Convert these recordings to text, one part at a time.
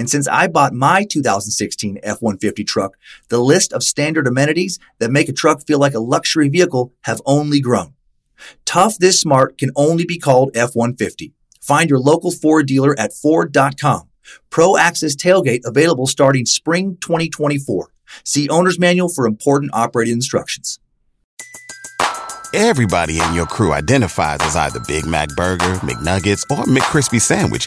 And since I bought my 2016 F-150 truck, the list of standard amenities that make a truck feel like a luxury vehicle have only grown. Tough this smart can only be called F-150. Find your local Ford dealer at Ford.com. Pro Access Tailgate available starting spring 2024. See owner's manual for important operating instructions. Everybody in your crew identifies as either Big Mac Burger, McNuggets, or McCrispy Sandwich.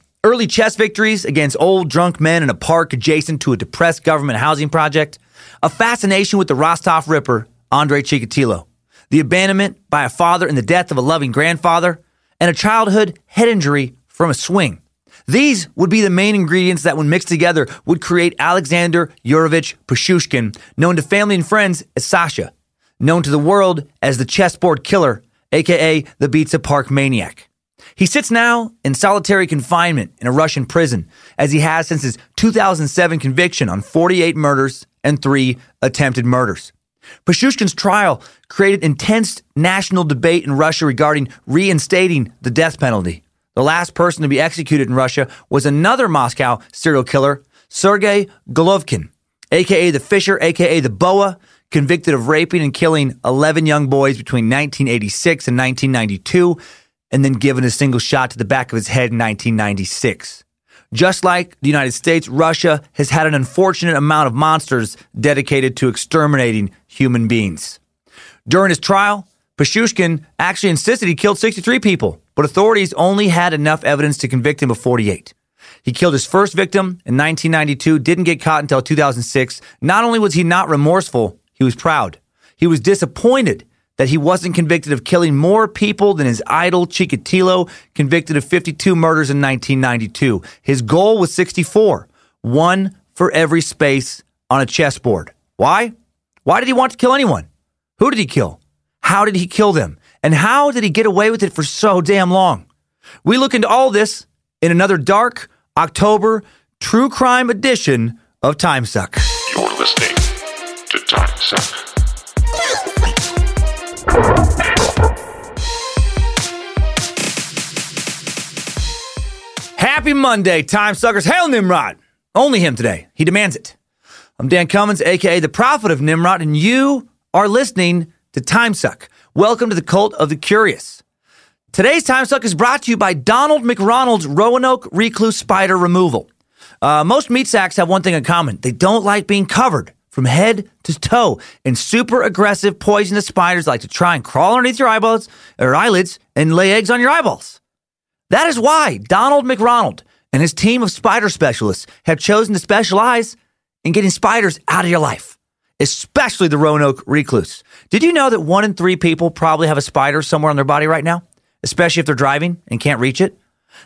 early chess victories against old drunk men in a park adjacent to a depressed government housing project, a fascination with the Rostov Ripper, Andre Chikatilo, the abandonment by a father and the death of a loving grandfather, and a childhood head injury from a swing. These would be the main ingredients that, when mixed together, would create Alexander Yurovich Pichushkin, known to family and friends as Sasha, known to the world as the chessboard killer, aka the Bitsa Park maniac. He sits now in solitary confinement in a Russian prison, as he has since his 2007 conviction on 48 murders and three attempted murders. Pichushkin's trial created intense national debate in Russia regarding reinstating the death penalty. The last person to be executed in Russia was another Moscow serial killer, Sergei Golovkin, aka the Fisher, aka the Boa, convicted of raping and killing 11 young boys between 1986 and 1992 and then given a single shot to the back of his head in 1996. Just like the United States, Russia has had an unfortunate amount of monsters dedicated to exterminating human beings. During his trial, Pichushkin actually insisted he killed 63 people, but authorities only had enough evidence to convict him of 48. He killed his first victim in 1992, didn't get caught until 2006. Not only was he not remorseful, he was proud. He was disappointed that he wasn't convicted of killing more people than his idol Chikatilo, convicted of 52 murders in 1992. His goal was 64, one for every space on a chessboard. Why? Why did he want to kill anyone? Who did he kill? How did he kill them? And how did he get away with it for so damn long? We look into all this in another dark October true crime edition of Time Suck. You're listening to Time Suck. Happy Monday, time suckers. Hail Nimrod. Only him today. He demands it. I'm Dan Cummins, aka the prophet of Nimrod, and you are listening to Time Suck. Welcome to the cult of the curious. Today's Time Suck is brought to you by Donald McRonald's Roanoke Recluse Spider Removal. Uh, most meat sacks have one thing in common they don't like being covered from head to toe. And super aggressive, poisonous spiders like to try and crawl underneath your eyeballs or eyelids and lay eggs on your eyeballs. That is why Donald McRonald and his team of spider specialists have chosen to specialize in getting spiders out of your life, especially the Roanoke recluse. Did you know that one in three people probably have a spider somewhere on their body right now, especially if they're driving and can't reach it?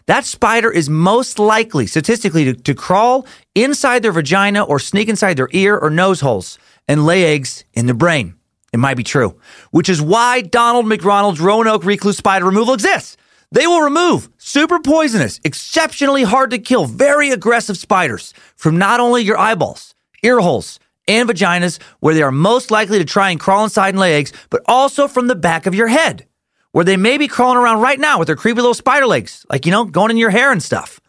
That spider is most likely, statistically, to, to crawl inside their vagina or sneak inside their ear or nose holes and lay eggs in the brain. It might be true, which is why Donald McRonald's Roanoke recluse spider removal exists. They will remove super poisonous, exceptionally hard to kill, very aggressive spiders from not only your eyeballs, ear holes, and vaginas, where they are most likely to try and crawl inside and lay eggs, but also from the back of your head. Where they may be crawling around right now with their creepy little spider legs, like, you know, going in your hair and stuff.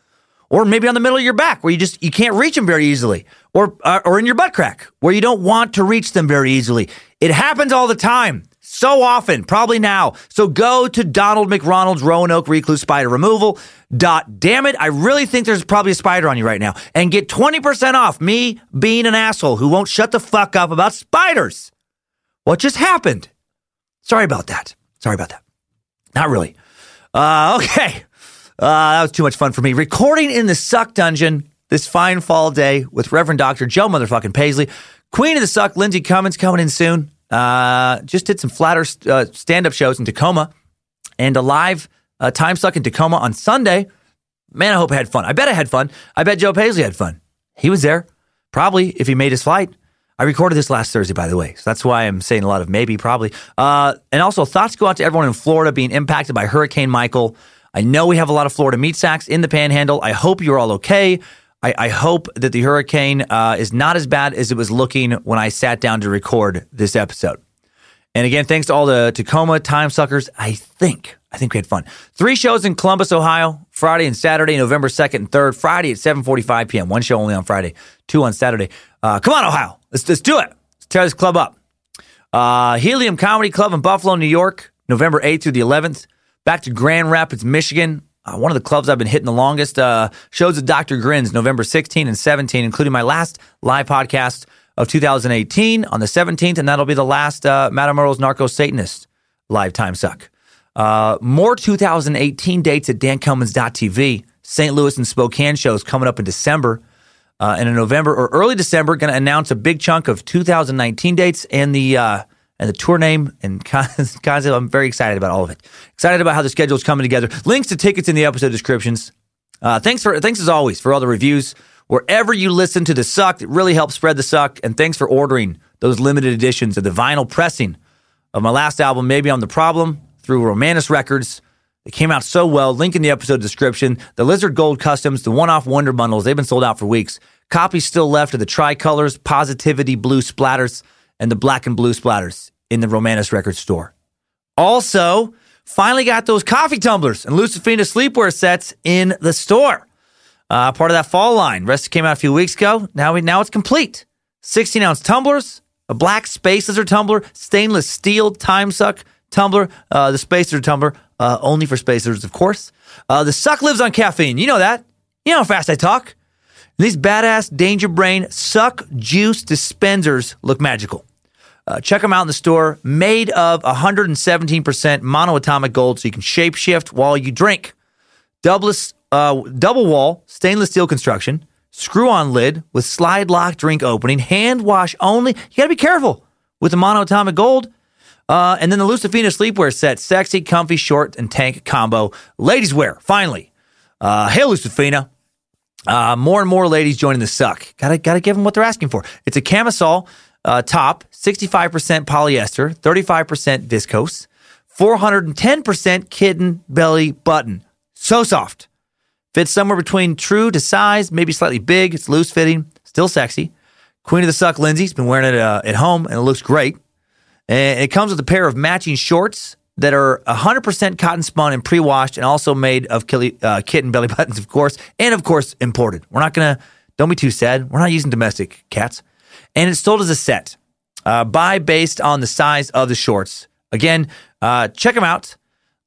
Or maybe on the middle of your back where you just you can't reach them very easily. Or uh, or in your butt crack where you don't want to reach them very easily. It happens all the time. So often, probably now. So go to Donald McRonald's Roanoke Recluse Spider Removal. Dot damn it, I really think there's probably a spider on you right now. And get 20% off me being an asshole who won't shut the fuck up about spiders. What just happened? Sorry about that. Sorry about that. Not really. Uh, okay. Uh, that was too much fun for me. Recording in the Suck Dungeon this fine fall day with Reverend Dr. Joe motherfucking Paisley. Queen of the Suck, Lindsay Cummins, coming in soon. Uh, just did some flatter uh, stand up shows in Tacoma and a live uh, time suck in Tacoma on Sunday. Man, I hope I had fun. I bet I had fun. I bet Joe Paisley had fun. He was there, probably, if he made his flight. I recorded this last Thursday, by the way. So that's why I'm saying a lot of maybe, probably. Uh, and also, thoughts go out to everyone in Florida being impacted by Hurricane Michael. I know we have a lot of Florida meat sacks in the panhandle. I hope you're all okay. I, I hope that the hurricane uh, is not as bad as it was looking when I sat down to record this episode. And again, thanks to all the Tacoma time suckers. I think, I think we had fun. Three shows in Columbus, Ohio, Friday and Saturday, November 2nd and 3rd. Friday at 7.45 p.m. One show only on Friday, two on Saturday. Uh, come on, Ohio. Let's, let's do it. Let's tear this club up. Uh, Helium Comedy Club in Buffalo, New York, November 8th through the 11th. Back to Grand Rapids, Michigan. Uh, one of the clubs I've been hitting the longest. Uh, shows at Dr. Grins, November 16 and 17, including my last live podcast of 2018 on the 17th, and that'll be the last uh, Matamoros Narco Satanist live time suck. Uh, more 2018 dates at dancummins.tv. St. Louis and Spokane shows coming up in December. Uh, and in November or early December, going to announce a big chunk of 2019 dates and the uh, and the tour name and concept. I'm very excited about all of it. Excited about how the schedule is coming together. Links to tickets in the episode descriptions. Uh, thanks for thanks as always for all the reviews wherever you listen to the suck. It really helps spread the suck. And thanks for ordering those limited editions of the vinyl pressing of my last album. Maybe I'm the problem through Romanus Records. It came out so well. Link in the episode description. The Lizard Gold Customs, the one-off Wonder Bundles. They've been sold out for weeks. Copies still left of the Tricolors, Positivity Blue Splatters, and the Black and Blue Splatters in the Romanus Records store. Also, finally got those coffee tumblers and Lucifina sleepwear sets in the store. Uh, part of that fall line. Rest came out a few weeks ago. Now we now it's complete. 16 ounce tumblers, a black space lizard tumbler, stainless steel time suck tumbler, uh, the space lizard tumbler, uh, only for spacers, of course. Uh, the suck lives on caffeine. You know that. You know how fast I talk. these badass Danger Brain suck juice dispensers look magical. Uh, check them out in the store. Made of 117% monoatomic gold, so you can shape shift while you drink. Double, uh, double wall stainless steel construction. Screw on lid with slide lock drink opening. Hand wash only. You got to be careful with the monoatomic gold. Uh, and then the Lucifina sleepwear set. Sexy, comfy, short, and tank combo. Ladies wear, finally. Uh, hey, Lucifina. Uh, more and more ladies joining the suck. Gotta, gotta give them what they're asking for. It's a camisole uh, top, 65% polyester, 35% viscose, 410% kitten belly button. So soft. Fits somewhere between true to size, maybe slightly big. It's loose fitting, still sexy. Queen of the Suck Lindsay's been wearing it uh, at home and it looks great. And it comes with a pair of matching shorts that are 100% cotton spun and pre washed and also made of uh, kitten belly buttons, of course, and of course, imported. We're not going to, don't be too sad. We're not using domestic cats and it's sold as a set. Uh, buy based on the size of the shorts. Again, uh, check them out.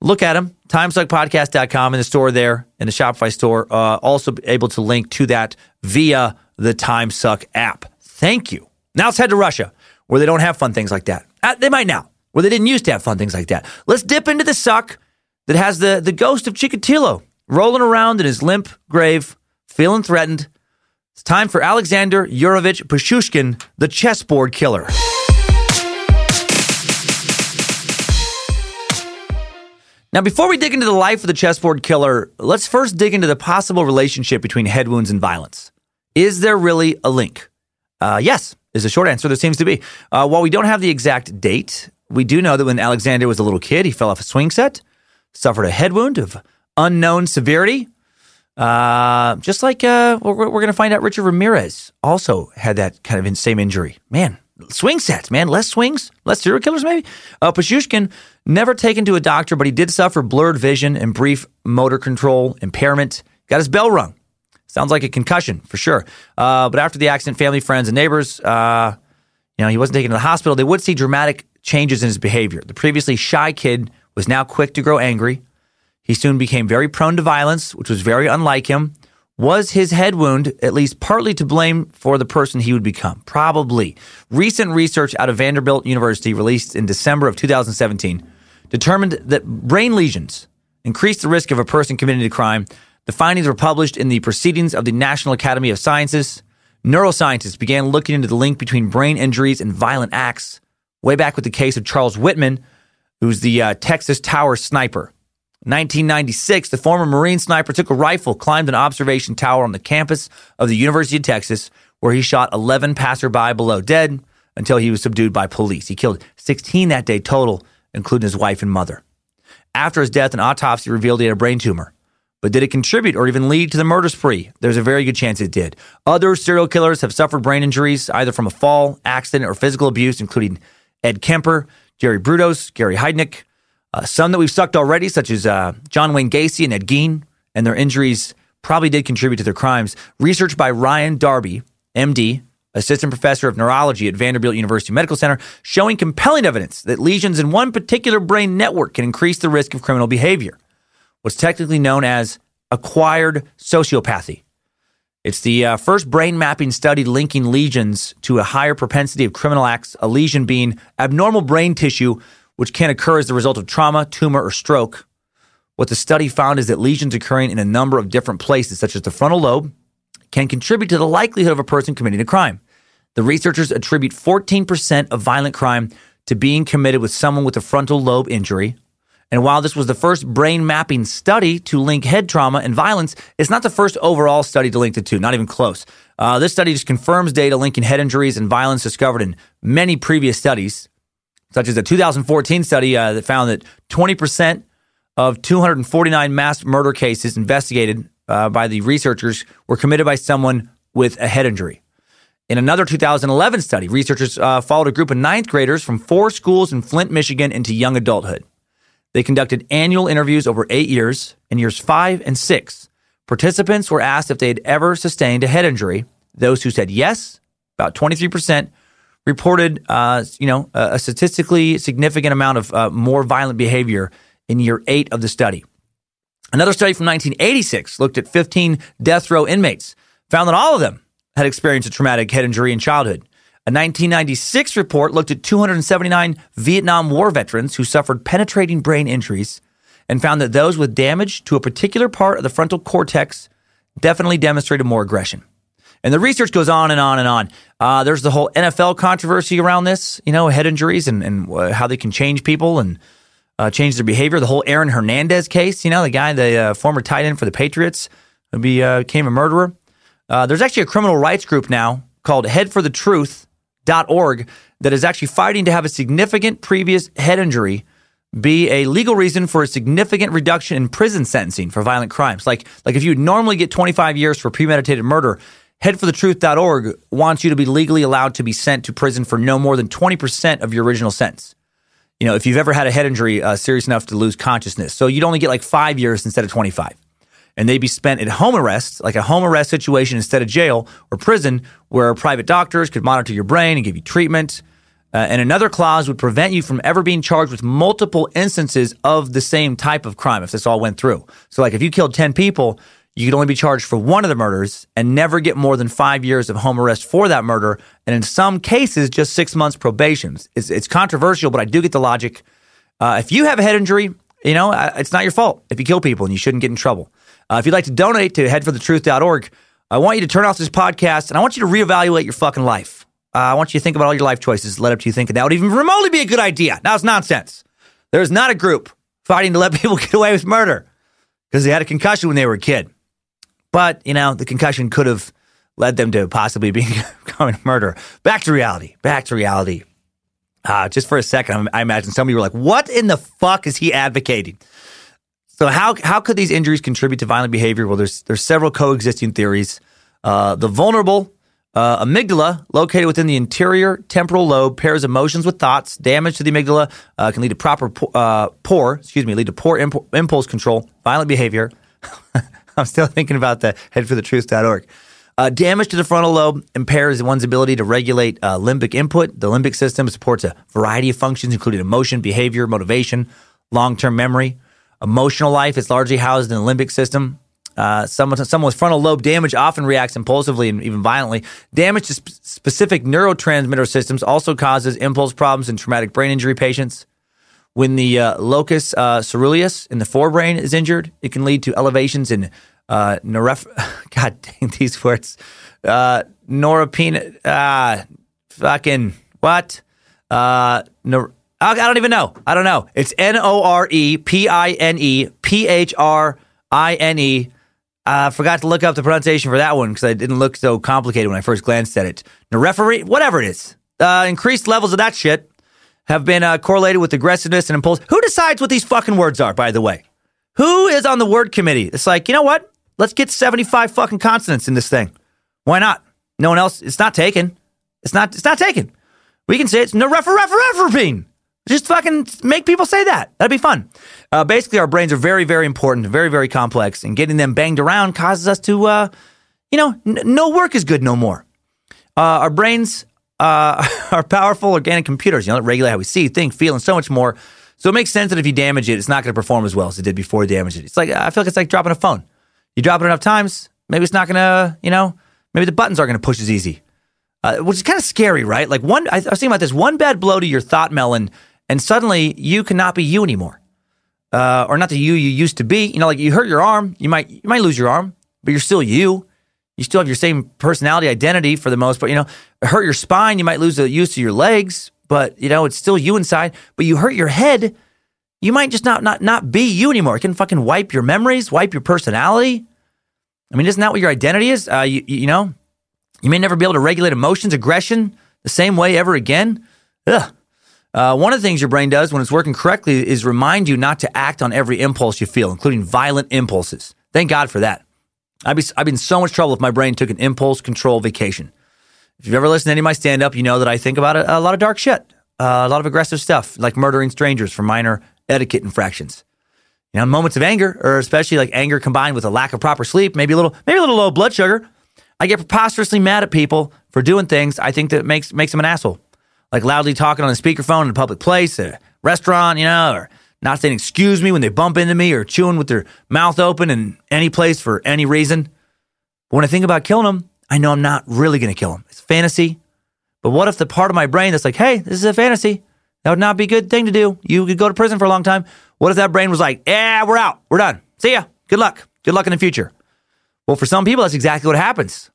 Look at them. Timesuckpodcast.com in the store there, in the Shopify store. Uh, also able to link to that via the Timesuck app. Thank you. Now let's head to Russia, where they don't have fun things like that. Uh, they might now, where they didn't used to have fun things like that. Let's dip into the suck that has the, the ghost of Chikatilo rolling around in his limp grave, feeling threatened it's time for Alexander Yurovich Pichushkin, the chessboard killer. Now, before we dig into the life of the chessboard killer, let's first dig into the possible relationship between head wounds and violence. Is there really a link? Uh, yes, is the short answer. There seems to be. Uh, while we don't have the exact date, we do know that when Alexander was a little kid, he fell off a swing set, suffered a head wound of unknown severity, uh, just like uh, we're, we're going to find out, Richard Ramirez also had that kind of same injury. Man, swing sets, man. Less swings, less serial killers, maybe. Uh, Pichushkin never taken to a doctor, but he did suffer blurred vision and brief motor control impairment. Got his bell rung. Sounds like a concussion for sure. Uh, but after the accident, family, friends, and neighbors, uh, you know, he wasn't taken to the hospital. They would see dramatic changes in his behavior. The previously shy kid was now quick to grow angry. He soon became very prone to violence, which was very unlike him. Was his head wound at least partly to blame for the person he would become? Probably. Recent research out of Vanderbilt University, released in December of 2017, determined that brain lesions increase the risk of a person committing a crime. The findings were published in the Proceedings of the National Academy of Sciences. Neuroscientists began looking into the link between brain injuries and violent acts, way back with the case of Charles Whitman, who's the uh, Texas Tower sniper. 1996, the former Marine sniper took a rifle, climbed an observation tower on the campus of the University of Texas, where he shot 11 passerby below dead until he was subdued by police. He killed 16 that day total, including his wife and mother. After his death, an autopsy revealed he had a brain tumor. But did it contribute or even lead to the murder spree? There's a very good chance it did. Other serial killers have suffered brain injuries, either from a fall, accident, or physical abuse, including Ed Kemper, Jerry Brudos, Gary Heidnik, uh, some that we've sucked already, such as uh, John Wayne Gacy and Ed Gein, and their injuries probably did contribute to their crimes. Research by Ryan Darby, MD, assistant professor of neurology at Vanderbilt University Medical Center, showing compelling evidence that lesions in one particular brain network can increase the risk of criminal behavior. What's technically known as acquired sociopathy. It's the uh, first brain mapping study linking lesions to a higher propensity of criminal acts, a lesion being abnormal brain tissue which can occur as the result of trauma, tumor, or stroke. What the study found is that lesions occurring in a number of different places, such as the frontal lobe, can contribute to the likelihood of a person committing a crime. The researchers attribute 14% of violent crime to being committed with someone with a frontal lobe injury. And while this was the first brain mapping study to link head trauma and violence, it's not the first overall study to link the two, not even close. Uh, this study just confirms data linking head injuries and violence discovered in many previous studies such as a 2014 study uh, that found that 20% of 249 mass murder cases investigated uh, by the researchers were committed by someone with a head injury. In another 2011 study, researchers uh, followed a group of ninth graders from four schools in Flint, Michigan into young adulthood. They conducted annual interviews over eight years. In years five and six, participants were asked if they had ever sustained a head injury. Those who said yes, about 23%, reported, uh, you know, a, statistically significant amount of uh, more violent behavior in year eight of the study. Another study from 1986 looked at 15 death row inmates, found that all of them had experienced a traumatic head injury in childhood. A 1996 report looked at 279 Vietnam War veterans who suffered penetrating brain injuries and found that those with damage to a particular part of the frontal cortex definitely demonstrated more aggression. And the research goes on and on and on. Uh, there's the whole NFL controversy around this, you know, head injuries and, and uh, how they can change people and uh, change their behavior. The whole Aaron Hernandez case, you know, the guy, the uh, former tight end for the Patriots, who uh, became a murderer. Uh, there's actually a criminal rights group now called headforthetruth.org that is actually fighting to have a significant previous head injury be a legal reason for a significant reduction in prison sentencing for violent crimes. Like, like if you normally get 25 years for premeditated murder, headforthetruth.org wants you to be legally allowed to be sent to prison for no more than 20% of your original sentence. You know, if you've ever had a head injury uh, serious enough to lose consciousness. So you'd only get like five years instead of 25. And they'd be spent at home arrest, like a home arrest situation instead of jail or prison, where private doctors could monitor your brain and give you treatment. Uh, and another clause would prevent you from ever being charged with multiple instances of the same type of crime if this all went through. So, like if you killed 10 people, you could only be charged for one of the murders and never get more than five years of home arrest for that murder. And in some cases, just six months probation. It's, it's controversial, but I do get the logic. Uh, if you have a head injury, you know, it's not your fault if you kill people and you shouldn't get in trouble. Uh, if you'd like to donate to headforthetruth.org, I want you to turn off this podcast and I want you to reevaluate your fucking life. Uh, I want you to think about all your life choices led up to you thinking that would even remotely be a good idea. Now it's nonsense. There's not a group fighting to let people get away with murder because they had a concussion when they were a kid. But, you know, the concussion could have led them to possibly being becoming a murderer. Back to reality. Back to reality. Uh, just for a second, I imagine some of you were like, what in the fuck is he advocating? So how how could these injuries contribute to violent behavior? Well, there's there's several coexisting theories. Uh, the vulnerable Uh, amygdala, located within the interior temporal lobe, pairs emotions with thoughts. Damage to the amygdala uh, can lead to proper uh, poor, excuse me, lead to poor imp- impulse control, violent behavior. I'm still thinking about the headforthetruth.org. Uh, damage to the frontal lobe impairs one's ability to regulate uh, limbic input. The limbic system supports a variety of functions, including emotion, behavior, motivation, long term memory. Emotional life is largely housed in the limbic system. Uh, someone, someone with frontal lobe damage often reacts impulsively and even violently. Damage to sp- specific neurotransmitter systems also causes impulse problems in traumatic brain injury patients. When the uh, locus uh, ceruleus in the forebrain is injured, it can lead to elevations in uh, noreph. God dang these words. Uh, norepinephrine. Uh, fucking what? Uh, nor- I don't even know. I don't know. It's N O R E P I N E P H R I N E I uh, forgot to look up the pronunciation for that one because it didn't look so complicated when I first glanced at it. referee, whatever it is, uh, increased levels of that shit have been uh, correlated with aggressiveness and impulse. Who decides what these fucking words are, by the way? Who is on the word committee? It's like, you know what? Let's get 75 fucking consonants in this thing. Why not? No one else, it's not taken. It's not, it's not taken. We can say it's refer, just fucking make people say that. That'd be fun. Uh, basically, our brains are very, very important, very, very complex, and getting them banged around causes us to, uh, you know, n- no work is good no more. Uh, our brains uh, are powerful organic computers, you know, that regulate how we see, think, feel, and so much more. So it makes sense that if you damage it, it's not going to perform as well as it did before you damaged it. It's like, I feel like it's like dropping a phone. You drop it enough times, maybe it's not going to, you know, maybe the buttons aren't going to push as easy. Uh, which is kind of scary, right? Like one, I, I was thinking about this. One bad blow to your thought melon and suddenly you cannot be you anymore, uh, or not the you you used to be. You know, like you hurt your arm, you might you might lose your arm, but you're still you. You still have your same personality, identity for the most part. You know, hurt your spine, you might lose the use of your legs, but you know it's still you inside. But you hurt your head, you might just not not not be you anymore. It can fucking wipe your memories, wipe your personality. I mean, isn't that what your identity is? Uh, you, you know, you may never be able to regulate emotions, aggression the same way ever again. Ugh. Uh, one of the things your brain does when it's working correctly is remind you not to act on every impulse you feel, including violent impulses. Thank God for that. I'd be, I'd be in so much trouble if my brain took an impulse control vacation. If you've ever listened to any of my stand up, you know that I think about a, a lot of dark shit, uh, a lot of aggressive stuff, like murdering strangers for minor etiquette infractions. You know, moments of anger, or especially like anger combined with a lack of proper sleep, maybe a little, maybe a little low blood sugar. I get preposterously mad at people for doing things I think that makes makes them an asshole like loudly talking on a speakerphone in a public place, a restaurant, you know, or not saying excuse me when they bump into me or chewing with their mouth open in any place for any reason. But when I think about killing them, I know I'm not really going to kill them. It's fantasy. But what if the part of my brain that's like, hey, this is a fantasy? That would not be a good thing to do. You could go to prison for a long time. What if that brain was like, yeah, we're out. We're done. See ya. Good luck. Good luck in the future. Well, for some people, that's exactly what happens.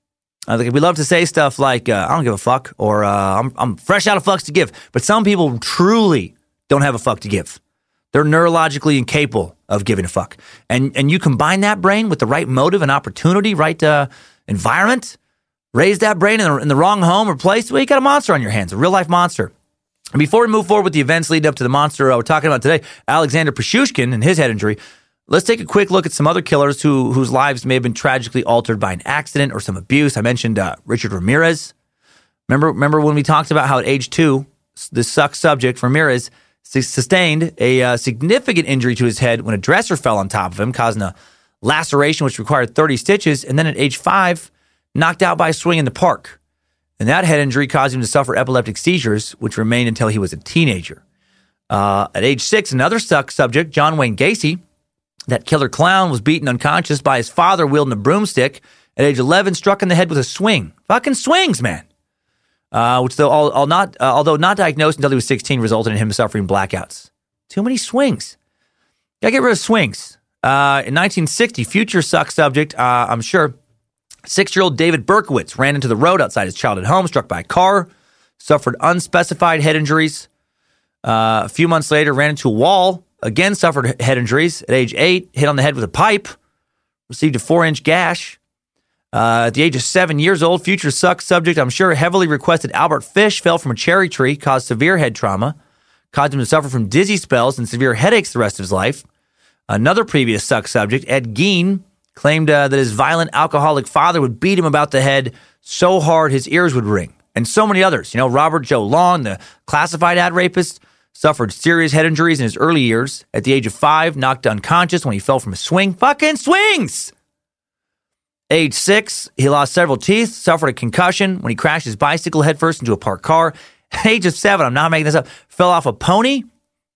Uh, we love to say stuff like uh, "I don't give a fuck" or uh, I'm, "I'm fresh out of fucks to give," but some people truly don't have a fuck to give. They're neurologically incapable of giving a fuck, and and you combine that brain with the right motive and opportunity, right uh, environment, raise that brain in the, in the wrong home or place. Well, you got a monster on your hands, a real life monster. And before we move forward with the events leading up to the monster uh, we're talking about today, Alexander Pichushkin and his head injury. Let's take a quick look at some other killers who whose lives may have been tragically altered by an accident or some abuse. I mentioned uh, Richard Ramirez. Remember, remember when we talked about how at age two, the suck subject Ramirez sustained a uh, significant injury to his head when a dresser fell on top of him, causing a laceration which required 30 stitches, and then at age five, knocked out by a swing in the park. And that head injury caused him to suffer epileptic seizures, which remained until he was a teenager. Uh, at age six, another suck subject, John Wayne Gacy, that killer clown was beaten unconscious by his father wielding a broomstick. At age 11, struck in the head with a swing. Fucking swings, man. Uh, which, though, all, all not, uh, although not diagnosed until he was 16, resulted in him suffering blackouts. Too many swings. Gotta get rid of swings. Uh, in 1960, future suck subject, uh, I'm sure, six year old David Berkowitz ran into the road outside his childhood home, struck by a car, suffered unspecified head injuries. Uh, a few months later, ran into a wall again suffered head injuries at age eight, hit on the head with a pipe, received a four inch gash. Uh, at the age of seven years old, future suck subject, I'm sure, heavily requested Albert Fish fell from a cherry tree, caused severe head trauma, caused him to suffer from dizzy spells and severe headaches the rest of his life. Another previous suck subject, Ed Gein, claimed uh, that his violent alcoholic father would beat him about the head so hard his ears would ring. And so many others. You know, Robert Joe Long, the classified ad rapist, suffered serious head injuries in his early years. At the age of five, knocked unconscious when he fell from a swing. Fucking swings! Age six, he lost several teeth, suffered a concussion when he crashed his bicycle headfirst into a parked car. At age of seven, I'm not making this up, fell off a pony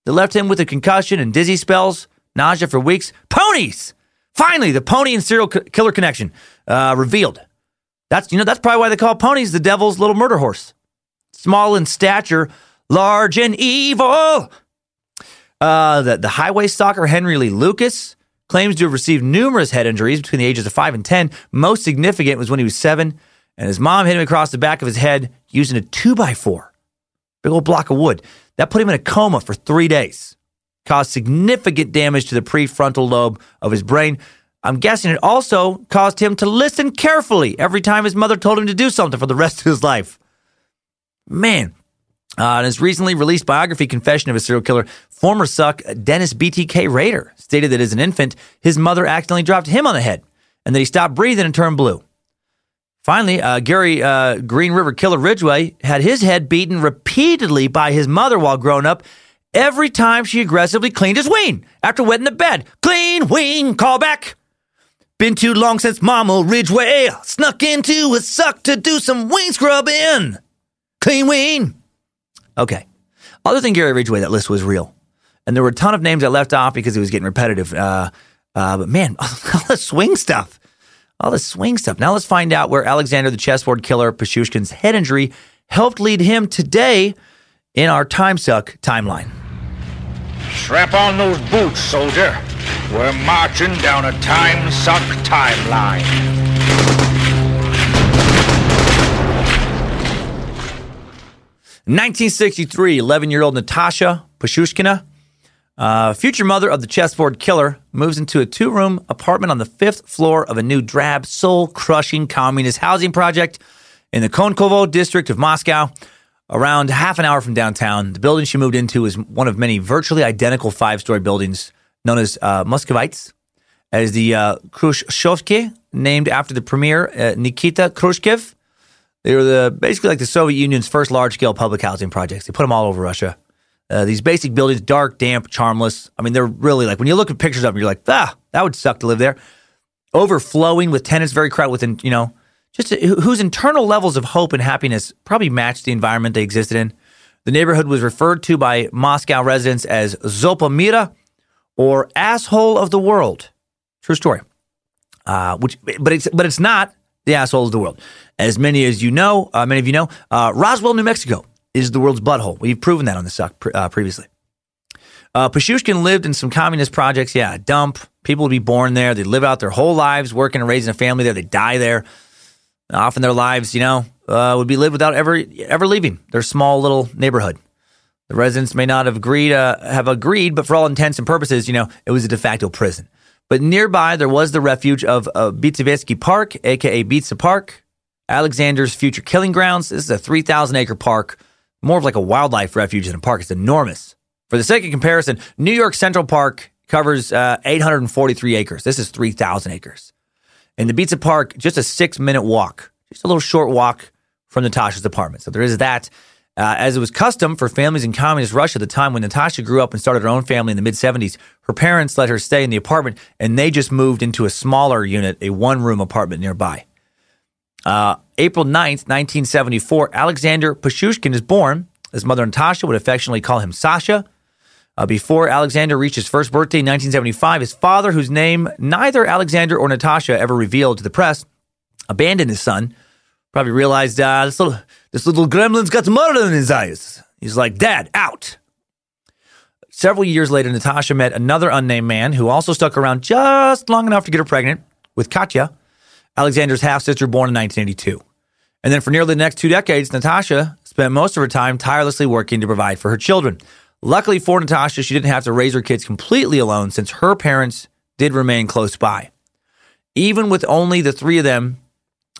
that left him with a concussion and dizzy spells, nausea for weeks. Ponies! Finally, the pony and serial killer connection uh, revealed. That's you know that's probably why they call ponies the devil's little murder horse. Small in stature, large and evil. Uh, the, the highway stalker Henry Lee Lucas claims to have received numerous head injuries between the ages of 5 and 10. Most significant was when he was 7, and his mom hit him across the back of his head using a 2x4, big old block of wood. That put him in a coma for three days, caused significant damage to the prefrontal lobe of his brain. I'm guessing it also caused him to listen carefully every time his mother told him to do something for the rest of his life. Man, uh, in his recently released biography, Confession of a Serial Killer, former suck Dennis BTK Rader stated that as an infant, his mother accidentally dropped him on the head and that he stopped breathing and turned blue. Finally, uh, Gary uh, Green River Killer Ridgway had his head beaten repeatedly by his mother while growing up every time she aggressively cleaned his ween after wetting the bed. Clean ween, call back. Been too long since Mama Ridgway snuck into a suck to do some ween scrubbing. Clean ween. Okay. Other than Gary Ridgway, that list was real. And there were a ton of names I left off because it was getting repetitive. Uh, uh, but man, all the swing stuff. All the swing stuff. Now let's find out where Alexander the chessboard killer Pichushkin's head injury helped lead him today in our time suck timeline. Strap on those boots, soldier. We're marching down a time suck timeline. 1963, 11 year old Natasha Pichushkina, uh, future mother of the chessboard killer, moves into a two room apartment on the fifth floor of a new drab, soul crushing communist housing project in the Konkovo district of Moscow, around half an hour from downtown. The building she moved into is one of many virtually identical five story buildings known as uh, Muscovites, as the uh, Khrushchevsky, named after the premier uh, Nikita Khrushchev. They were the basically like the Soviet Union's first large scale public housing projects. They put them all over Russia. Uh, these basic buildings, dark, damp, charmless. I mean, they're really like when you look at pictures of them, you're like, ah, that would suck to live there. Overflowing with tenants, very crowded with, you know, just whose internal levels of hope and happiness probably matched the environment they existed in. The neighborhood was referred to by Moscow residents as Zhopa Mira or asshole of the world. True story. Uh, which, but it's but it's not the asshole of the world. As many as you know, uh, many of you know, uh, Roswell, New Mexico is the world's butthole. We've proven that on the suck uh, previously. Uh, Pichushkin lived in some communist projects. Yeah, dump. People would be born there. They'd live out their whole lives working and raising a family there. They'd die there. Often their lives, you know, uh, would be lived without ever ever leaving their small little neighborhood. The residents may not have agreed, uh, have agreed, but for all intents and purposes, you know, it was a de facto prison. But nearby, there was the refuge of uh, Park, aka Bitsa Park, Alexander's future killing grounds. This is a 3,000 acre park, more of like a wildlife refuge than a park. It's enormous. For the sake of comparison, New York Central Park covers uh, 843 acres. This is 3,000 acres. And the Bitsa Park, just a six minute walk, just a little short walk from Natasha's apartment. So there is that. Uh, as it was custom for families in communist Russia at the time when Natasha grew up and started her own family in the mid 70s, her parents let her stay in the apartment and they just moved into a smaller unit, a one room apartment nearby. Uh, April 9th, 1974, Alexander Pichushkin is born. His mother Natasha would affectionately call him Sasha. Uh, before Alexander reached his first birthday in 1975, his father, whose name neither Alexander or Natasha ever revealed to the press, abandoned his son. Probably realized uh, this little this little gremlin's got murder in his eyes. He's like, Dad, out. Several years later, Natasha met another unnamed man who also stuck around just long enough to get her pregnant with Katya, Alexander's half sister born in 1982. And then for nearly the next two decades, Natasha spent most of her time tirelessly working to provide for her children. Luckily for Natasha, she didn't have to raise her kids completely alone since her parents did remain close by. Even with only the three of them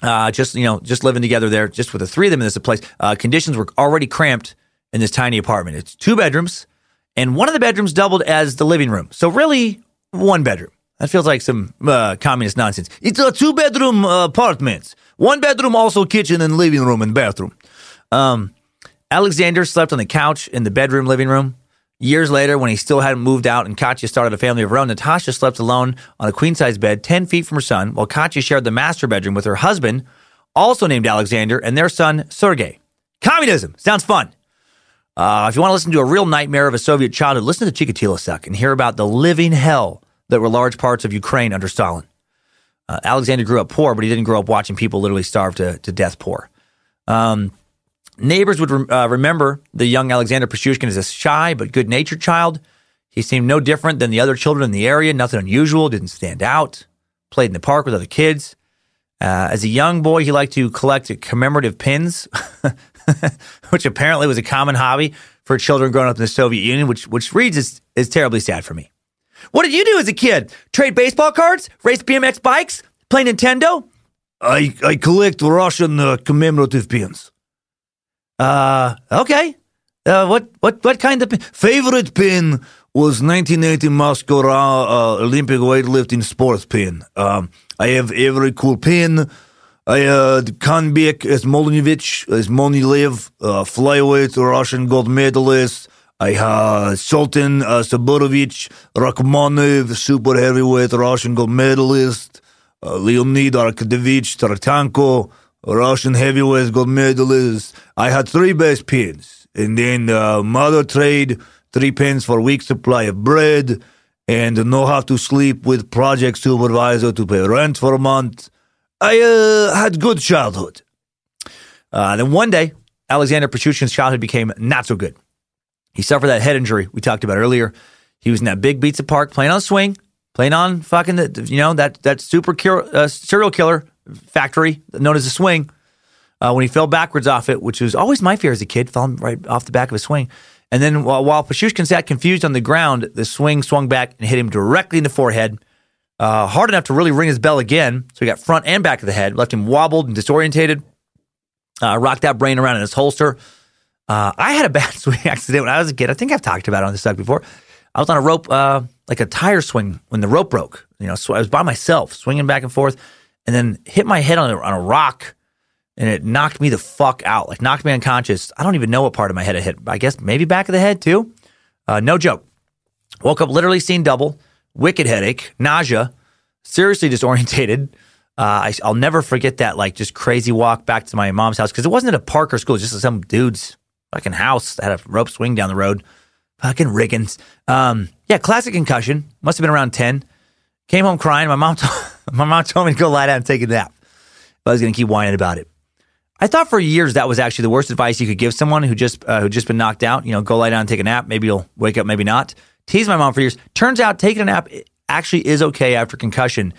uh, just you know, just living together there, just with the three of them in this place. Uh, conditions were already cramped in this tiny apartment. It's two bedrooms, and one of the bedrooms doubled as the living room. So really, one bedroom. That feels like some uh, communist nonsense. It's a two bedroom uh, apartment. One bedroom, also kitchen and living room and bathroom. Um, Alexander slept on the couch in the bedroom living room. Years later, when he still hadn't moved out and Katya started a family of her own, Natasha slept alone on a queen size bed 10 feet from her son, while Katya shared the master bedroom with her husband, also named Alexander, and their son, Sergei. Communism sounds fun. Uh, if you want to listen to a real nightmare of a Soviet childhood, listen to Chikatilo suck and hear about the living hell that were large parts of Ukraine under Stalin. Uh, Alexander grew up poor, but he didn't grow up watching people literally starve to, to death poor. Um, neighbors would re- uh, remember the young Alexander Pichushkin as a shy but good natured child. He seemed no different than the other children in the area, nothing unusual, didn't stand out, played in the park with other kids. Uh, as a young boy, he liked to collect commemorative pins, which apparently was a common hobby for children growing up in the Soviet Union, which, which reads is, is terribly sad for me. What did you do as a kid? Trade baseball cards? Race BMX bikes? Play Nintendo? I, I collect Russian uh, commemorative pins. Uh, okay. Uh, what, what, what kind of pin? Favorite pin was 1980 Moscow uh, Olympic weightlifting sports pin. Um, I have every cool pin. I uh, Kanbek Smolnevich, Smonilev, uh, flyweight Russian gold medalist. I have Sultan uh, Saburovich, Rakhmonov, super heavyweight Russian gold medalist. Uh, Leonid Arkadovich Tartanko, Russian heavyweight gold medalist. I had three best pins. And then uh, mother trade, three pins for week supply of bread and know how to sleep with project supervisor to pay rent for a month. I uh, had good childhood. Uh, then one day, Alexander Pichushkin's childhood became not so good. He suffered that head injury we talked about earlier. He was in that big Bitsa park playing on a swing, playing on fucking the, you know that that super uh, serial killer factory known as a swing. Uh, when he fell backwards off it, which was always my fear as a kid, falling right off the back of a swing. And then while, while Pichushkin sat confused on the ground, the swing swung back and hit him directly in the forehead, uh, hard enough to really ring his bell again. So he got front and back of the head, left him wobbled and disorientated, uh, rocked that brain around in his holster. Uh, I had a bad swing accident when I was a kid. I think I've talked about it on this side before. I was on a rope, uh, like a tire swing when the rope broke. You know, so I was by myself, swinging back and forth, and then hit my head on a, on a rock and it knocked me the fuck out, like knocked me unconscious. I don't even know what part of my head it hit. I guess maybe back of the head too. Uh, no joke. Woke up literally seeing double, wicked headache, nausea, seriously disorientated. Uh, I, will never forget that, like just crazy walk back to my mom's house because it wasn't at a park or school, it was just some dude's fucking house that had a rope swing down the road. Fucking Riggins. Um, yeah, classic concussion. Must have been around 10. Came home crying. My mom, told, my mom told me to go lie down and take a nap. But I was going to keep whining about it. I thought for years that was actually the worst advice you could give someone who just uh, who just been knocked out. You know, go lie down and take a nap. Maybe you'll wake up, maybe not. Tease my mom for years. Turns out taking a nap actually is okay after concussion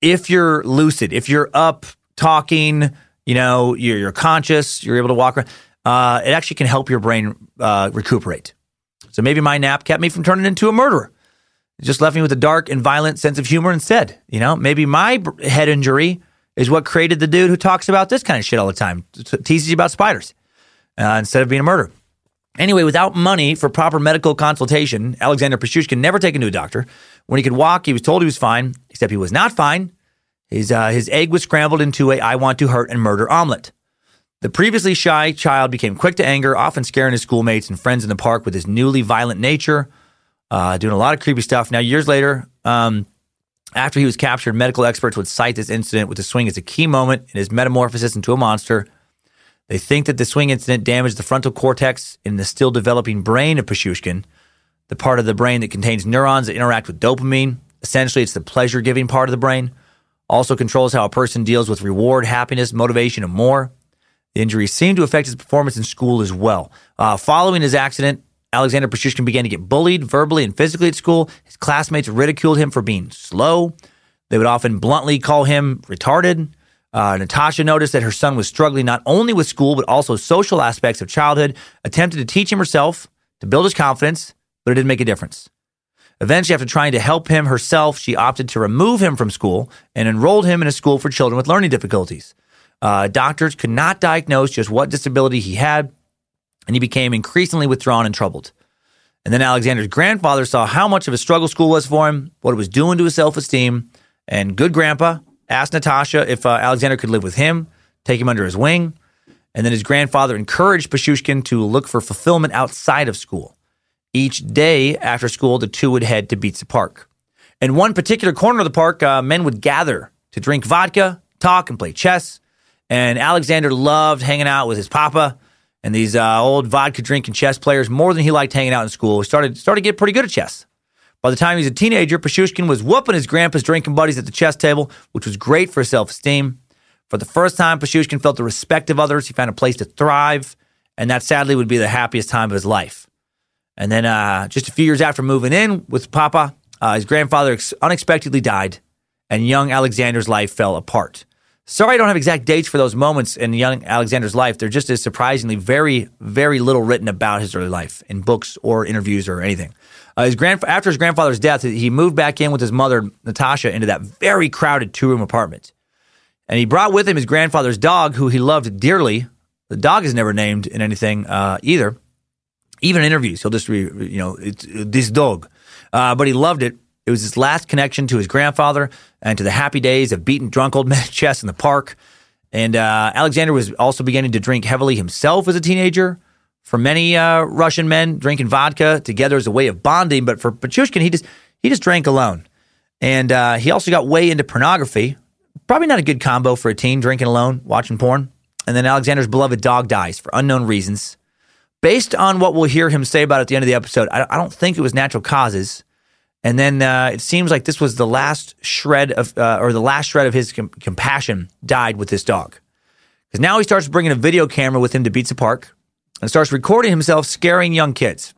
if you're lucid, if you're up talking, you know, you're, you're conscious, you're able to walk around. Uh, it actually can help your brain uh, recuperate. So maybe my nap kept me from turning into a murderer. Just left me with a dark and violent sense of humor instead. You know, maybe my head injury is what created the dude who talks about this kind of shit all the time, teases you about spiders uh, instead of being a murderer. Anyway, without money for proper medical consultation, Alexander Pichushkin never taken to a doctor. When he could walk, he was told he was fine, except he was not fine. His, uh, his egg was scrambled into a I want to hurt and murder omelet. The previously shy child became quick to anger, often scaring his schoolmates and friends in the park with his newly violent nature, uh, doing a lot of creepy stuff. Now, years later, um, after he was captured, medical experts would cite this incident with the swing as a key moment in his metamorphosis into a monster. They think that the swing incident damaged the frontal cortex in the still developing brain of Pichushkin, the part of the brain that contains neurons that interact with dopamine. Essentially, it's the pleasure giving part of the brain. Also controls how a person deals with reward, happiness, motivation, and more. The injury seemed to affect his performance in school as well. Uh, following his accident, Alexander Pichushkin began to get bullied verbally and physically at school. His classmates ridiculed him for being slow. They would often bluntly call him retarded. Uh, Natasha noticed that her son was struggling not only with school, but also social aspects of childhood, attempted to teach him herself to build his confidence, but it didn't make a difference. Eventually, after trying to help him herself, she opted to remove him from school and enrolled him in a school for children with learning difficulties. Uh, doctors could not diagnose just what disability he had, and he became increasingly withdrawn and troubled. And then Alexander's grandfather saw how much of a struggle school was for him, what it was doing to his self esteem. And good grandpa asked Natasha if uh, Alexander could live with him, take him under his wing. And then his grandfather encouraged Pichushkin to look for fulfillment outside of school. Each day after school, the two would head to Bitsa Park. In one particular corner of the park, uh, men would gather to drink vodka, talk, and play chess. And Alexander loved hanging out with his papa and these uh, old vodka drinking chess players more than he liked hanging out in school. He started started to get pretty good at chess. By the time he was a teenager, Pichushkin was whooping his grandpa's drinking buddies at the chess table, which was great for self esteem. For the first time, Pichushkin felt the respect of others. He found a place to thrive, and that sadly would be the happiest time of his life. And then, uh, just a few years after moving in with Papa, uh, his grandfather ex- unexpectedly died, and young Alexander's life fell apart. Sorry, I don't have exact dates for those moments in young Alexander's life. There just is surprisingly very, very little written about his early life in books or interviews or anything. Uh, his grand after his grandfather's death, he moved back in with his mother Natasha into that very crowded two room apartment, and he brought with him his grandfather's dog, who he loved dearly. The dog is never named in anything uh, either, even in interviews. He'll just be, you know, it's this dog, uh, but he loved it. It was his last connection to his grandfather and to the happy days of beating drunk old men chess in the park. And uh, Alexander was also beginning to drink heavily himself as a teenager. For many uh, Russian men, drinking vodka together is a way of bonding. But for Pichushkin, he just he just drank alone, and uh, he also got way into pornography. Probably not a good combo for a teen drinking alone, watching porn. And then Alexander's beloved dog dies for unknown reasons. Based on what we'll hear him say about at the end of the episode, I don't think it was natural causes. And then uh, it seems like this was the last shred of, uh, or the last shred of his com- compassion died with this dog. Because now he starts bringing a video camera with him to Bitsa Park and starts recording himself scaring young kids.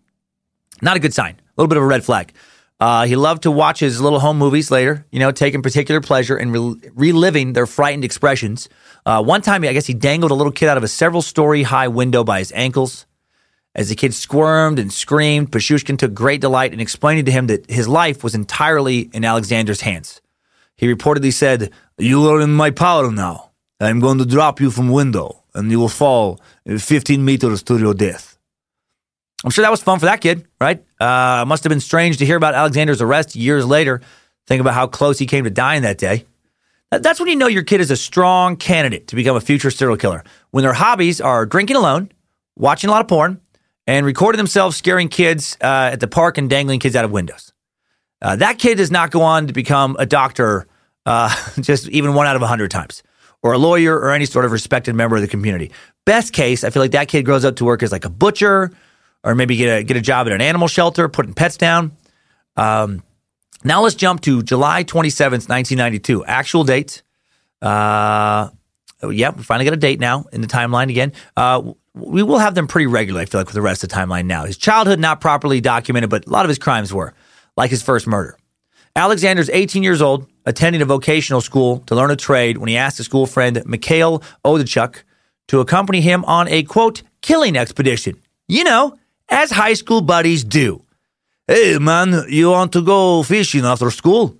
Not a good sign. A little bit of a red flag. Uh, he loved to watch his little home movies later, you know, taking particular pleasure in re- reliving their frightened expressions. Uh, one time, I guess he dangled a little kid out of a several story high window by his ankles. As the kid squirmed and screamed, Pichushkin took great delight in explaining to him that his life was entirely in Alexander's hands. He reportedly said, You are in my power now. I'm going to drop you from window, and you will fall 15 meters to your death. I'm sure that was fun for that kid, right? Uh, must have been strange to hear about Alexander's arrest years later. Think about how close he came to dying that day. That's when you know your kid is a strong candidate to become a future serial killer. When their hobbies are drinking alone, watching a lot of porn, and recording themselves scaring kids uh, at the park and dangling kids out of windows. Uh, that kid does not go on to become a doctor uh, just even one out of a hundred times, or a lawyer, or any sort of respected member of the community. Best case, I feel like that kid grows up to work as like a butcher, or maybe get a get a job at an animal shelter, putting pets down. Um, now let's jump to July 27th, 1992. Actual date. Uh, yep, we finally got a date now in the timeline again. Uh, we will have them pretty regularly, I feel like, with the rest of the timeline now. His childhood not properly documented, but a lot of his crimes were, like his first murder. Alexander's 18 years old, attending a vocational school to learn a trade when he asked his school friend Mikhail Odachuk to accompany him on a quote killing expedition. You know, as high school buddies do. Hey man, you want to go fishing after school?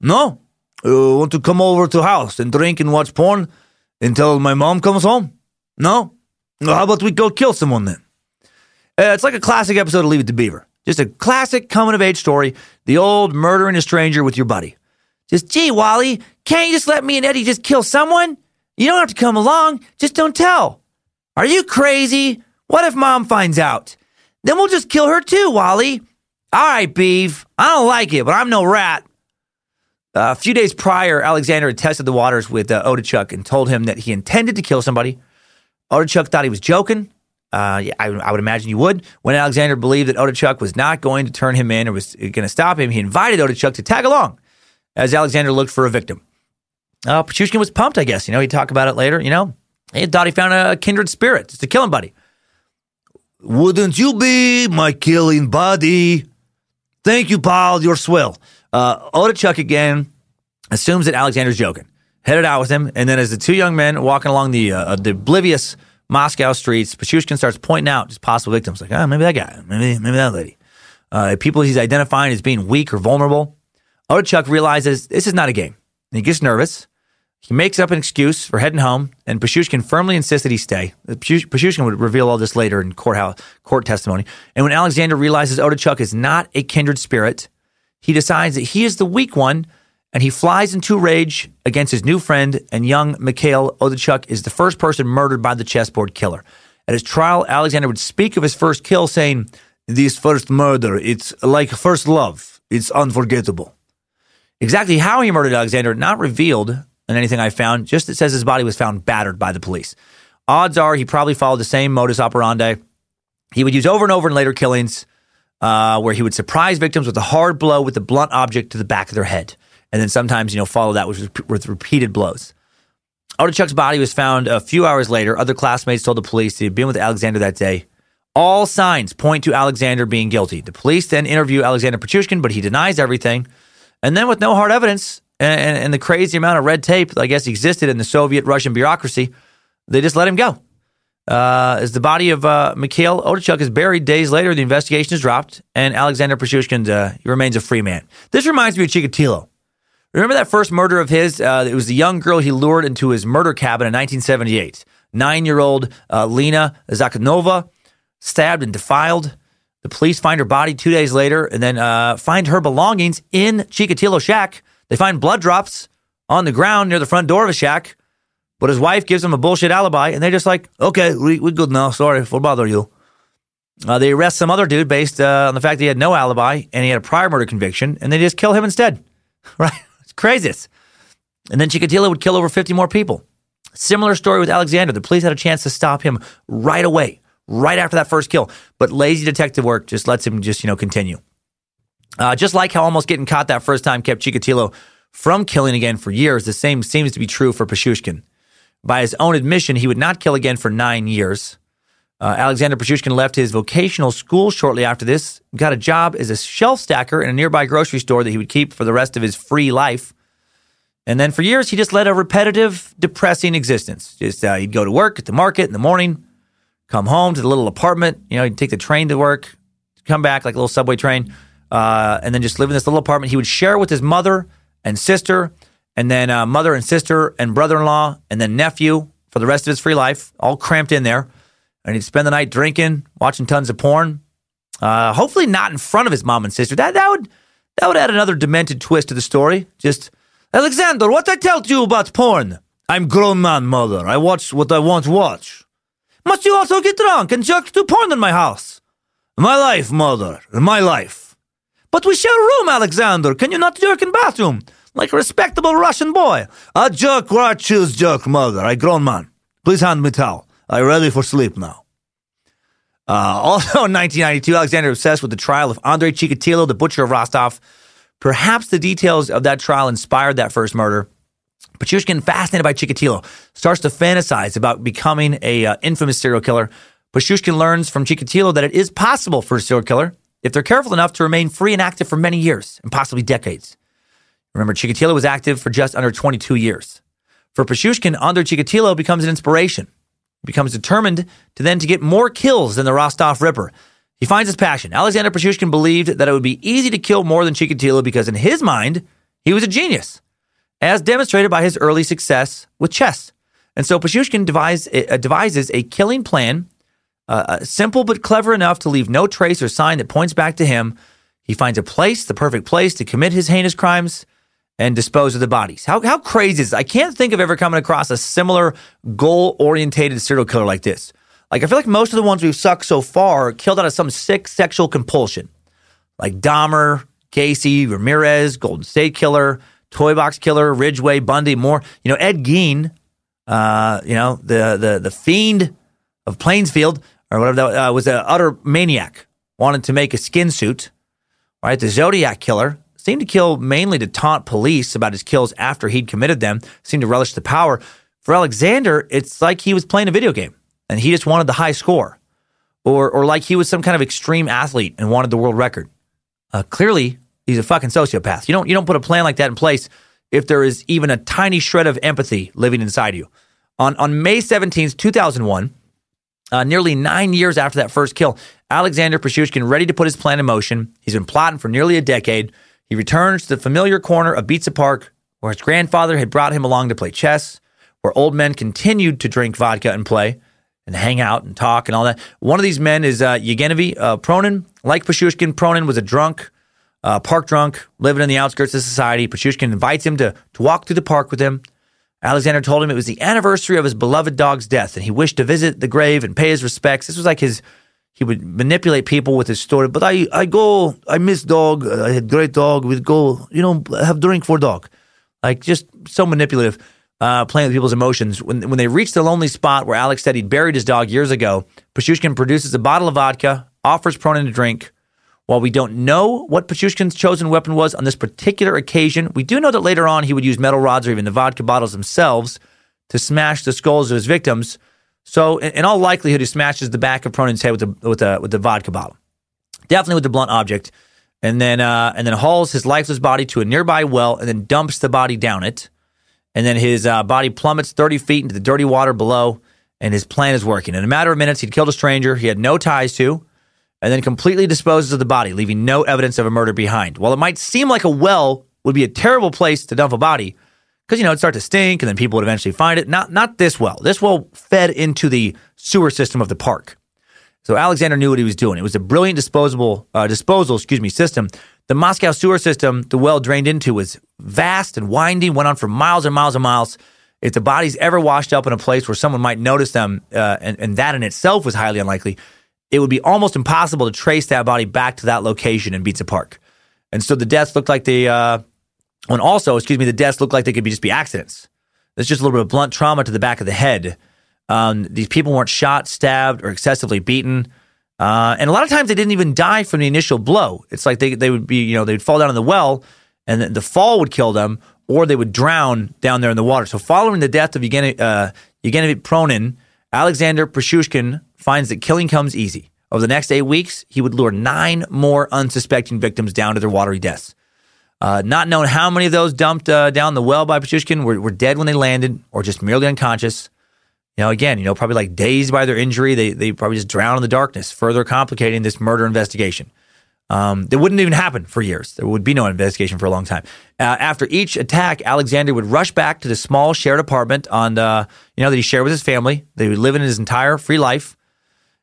No. You want to come over to house and drink and watch porn until my mom comes home? No. Well, how about we go kill someone then? Uh, it's like a classic episode of Leave It to Beaver. Just a classic coming of age story. The old murdering a stranger with your buddy. Just, gee, Wally, can't you just let me and Eddie just kill someone? You don't have to come along. Just don't tell. Are you crazy? What if mom finds out? Then we'll just kill her too, Wally. All right, Beef. I don't like it, but I'm no rat. Uh, a few days prior, Alexander had tested the waters with uh, Odachuk and told him that he intended to kill somebody. Odachuk thought he was joking. Uh, I, I, would imagine you would. When Alexander believed that Odachuk was not going to turn him in or was going to stop him, he invited Odachuk to tag along as Alexander looked for a victim. Uh, was pumped, I guess. You know, he'd talk about it later. You know, he thought he found a kindred spirit just a killing buddy. Wouldn't you be my killing buddy? Thank you, pal. You're swell. Uh, again assumes that Alexander's joking headed out with him. And then as the two young men walking along the uh, the oblivious Moscow streets, Pichushkin starts pointing out just possible victims, like, oh, maybe that guy, maybe maybe that lady. Uh, people he's identifying as being weak or vulnerable. Odachuk realizes this is not a game. And he gets nervous. He makes up an excuse for heading home, and Pashushkin firmly insists that he stay. Pashushkin would reveal all this later in courthouse court testimony. And when Alexander realizes Odechuk is not a kindred spirit, he decides that he is the weak one, and he flies into rage against his new friend and young Mikhail Odechuk is the first person murdered by the chessboard killer. At his trial, Alexander would speak of his first kill, saying, "This first murder, it's like first love. It's unforgettable." Exactly how he murdered Alexander not revealed in anything I found. Just it says his body was found battered by the police. Odds are he probably followed the same modus operandi he would use over and over in later killings, uh, where he would surprise victims with a hard blow with a blunt object to the back of their head, and then sometimes you know follow that with, with repeated blows. Odechuk's body was found a few hours later. Other classmates told the police he had been with Alexander that day. All signs point to Alexander being guilty. The police then interview Alexander Pichushkin, but he denies everything. And then, with no hard evidence, and, and, the crazy amount of red tape, I guess, existed in the Soviet Russian bureaucracy, they just let him go. Uh, as the body of uh, Mikhail Odechuk is buried days later, the investigation is dropped, and Alexander Pichushkin uh, remains a free man. This reminds me of Chikatilo. Remember that first murder of his? Uh, it was the young girl he lured into his murder cabin in 1978. Nine year old uh, Lena Zakhanova, stabbed and defiled. The police find her body two days later and then uh, find her belongings in Chikatilo's shack. They find blood drops on the ground near the front door of a shack, but his wife gives him a bullshit alibi, and they're just like, okay, we, we're good now. Sorry for bother you. Uh, they arrest some other dude based uh, on the fact that he had no alibi and he had a prior murder conviction, and they just kill him instead. right? Craziest. And then Chikatilo would kill over 50 more people. Similar story with Alexander. The police had a chance to stop him right away, right after that first kill, but lazy detective work just lets him just, you know, continue. Uh, just like how almost getting caught that first time kept Chikatilo from killing again for years, the same seems to be true for Pashushkin. By his own admission, he would not kill again for nine years. Uh, Alexander Pashushkin left his vocational school shortly after this, got a job as a shelf stacker in a nearby grocery store that he would keep for the rest of his free life. And then for years, he just led a repetitive, depressing existence. Just uh, he'd go to work at the market in the morning, come home to the little apartment. You know, he'd take the train to work, come back like a little subway train, uh, and then just live in this little apartment. He would share with his mother and sister, and then uh, mother and sister and brother in law, and then nephew for the rest of his free life, all cramped in there. And he'd spend the night drinking, watching tons of porn. Uh, hopefully, not in front of his mom and sister. That that would that would add another demented twist to the story. Just Alexander, what I tell you about porn? I'm grown man, mother. I watch what I want to watch. Must you also get drunk and jerk to porn in my house? My life, mother. My life. But we share room, Alexander. Can you not jerk in bathroom? Like a respectable Russian boy. A jerk where I choose jerk, mother. I grown man. Please hand me towel. I ready for sleep now. Uh, also in 1992, Alexander obsessed with the trial of Andrei Chikatilo, the butcher of Rostov. Perhaps the details of that trial inspired that first murder. Pashushkin, fascinated by Chikatilo, starts to fantasize about becoming a uh, infamous serial killer. Pashushkin learns from Chikatilo that it is possible for a serial killer if they're careful enough to remain free and active for many years and possibly decades. Remember, Chikatilo was active for just under 22 years. For Pashushkin, Andrei Chikatilo becomes an inspiration. Becomes determined to then to get more kills than the Rostov Ripper. He finds his passion. Alexander Pashushkin believed that it would be easy to kill more than Chikatilo because in his mind, he was a genius, as demonstrated by his early success with chess. And so Pashushkin devise, uh, devises a killing plan uh, uh, simple but clever enough to leave no trace or sign that points back to him. He finds a place, the perfect place to commit his heinous crimes and dispose of the bodies. How, how crazy is this? I can't think of ever coming across a similar goal orientated serial killer like this. Like, I feel like most of the ones we've sucked so far killed out of some sick sexual compulsion. Like Dahmer, Gacy, Ramirez, Golden State Killer, Toy Box Killer, Ridgeway, Bundy, more. You know, Ed Gein, uh, you know, the, the, the fiend of Plainsfield or whatever that uh, was an utter maniac, wanted to make a skin suit. Right, the Zodiac killer seemed to kill mainly to taunt police about his kills after he'd committed them. Seemed to relish the power. For Alexander, it's like he was playing a video game and he just wanted the high score, or or like he was some kind of extreme athlete and wanted the world record. Uh, clearly, he's a fucking sociopath. You don't you don't put a plan like that in place if there is even a tiny shred of empathy living inside you. On on May seventeenth, two thousand one. Uh, nearly nine years after that first kill, Alexander Pashushkin ready to put his plan in motion. He's been plotting for nearly a decade. He returns to the familiar corner of Bitsa Park, where his grandfather had brought him along to play chess, where old men continued to drink vodka and play and hang out and talk and all that. One of these men is uh, Yevgeny uh, Pronin. Like Pichushkin, Pronin was a drunk, uh, park drunk, living in the outskirts of society. Pichushkin invites him to, to walk through the park with him. Alexander told him it was the anniversary of his beloved dog's death, and he wished to visit the grave and pay his respects. This was like his, he would manipulate people with his story. But I, I go, I miss dog. I had great dog. We'd go, you know, have drink for dog. Like just so manipulative, uh, playing with people's emotions. When, when they reached the lonely spot where Alex said he'd buried his dog years ago, Pichushkin produces a bottle of vodka, offers Pronin to drink. While we don't know what Pichushkin's chosen weapon was on this particular occasion, we do know that later on he would use metal rods or even the vodka bottles themselves to smash the skulls of his victims. So, in, all likelihood, he smashes the back of Pronin's head with the with the with the vodka bottle, definitely with the blunt object, and then uh, and then hauls his lifeless body to a nearby well and then dumps the body down it, and then his uh, body plummets thirty feet into the dirty water below, and his plan is working. In a matter of minutes, he'd killed a stranger he had no ties to and then completely disposes of the body, leaving no evidence of a murder behind. While it might seem like a well would be a terrible place to dump a body, because you know it'd start to stink, and then people would eventually find it. Not not this well. This well fed into the sewer system of the park. So Alexander knew what he was doing. It was a brilliant disposable uh, disposal, excuse me, system. The Moscow sewer system the well drained into was vast and winding, went on for miles and miles and miles. If the bodies ever washed up in a place where someone might notice them, uh, and, and that in itself was highly unlikely, it would be almost impossible to trace that body back to that location in Bitsa Park. And so the deaths looked like they, uh, and also, excuse me, the deaths look like they could be just be accidents. There's just a little bit of blunt trauma to the back of the head. Um, these people weren't shot, stabbed, or excessively beaten. Uh, and a lot of times they didn't even die from the initial blow. It's like they, they would be, you know, they'd fall down in the well and the fall would kill them or they would drown down there in the water. So following the death of Yevgeny, uh, Pronin, Alexander Pichushkin finds that killing comes easy. Over the next eight weeks, he would lure nine more unsuspecting victims down to their watery deaths. Uh, not known how many of those dumped uh, down the well by Pichushkin were, were dead when they landed or just merely unconscious. You know, again, you know, probably like dazed by their injury. They, they probably just drowned in the darkness, further complicating this murder investigation. Um, it wouldn't even happen for years. There would be no investigation for a long time. Uh, after each attack, Alexander would rush back to the small shared apartment on, uh, you know, that he shared with his family. They would live in his entire free life.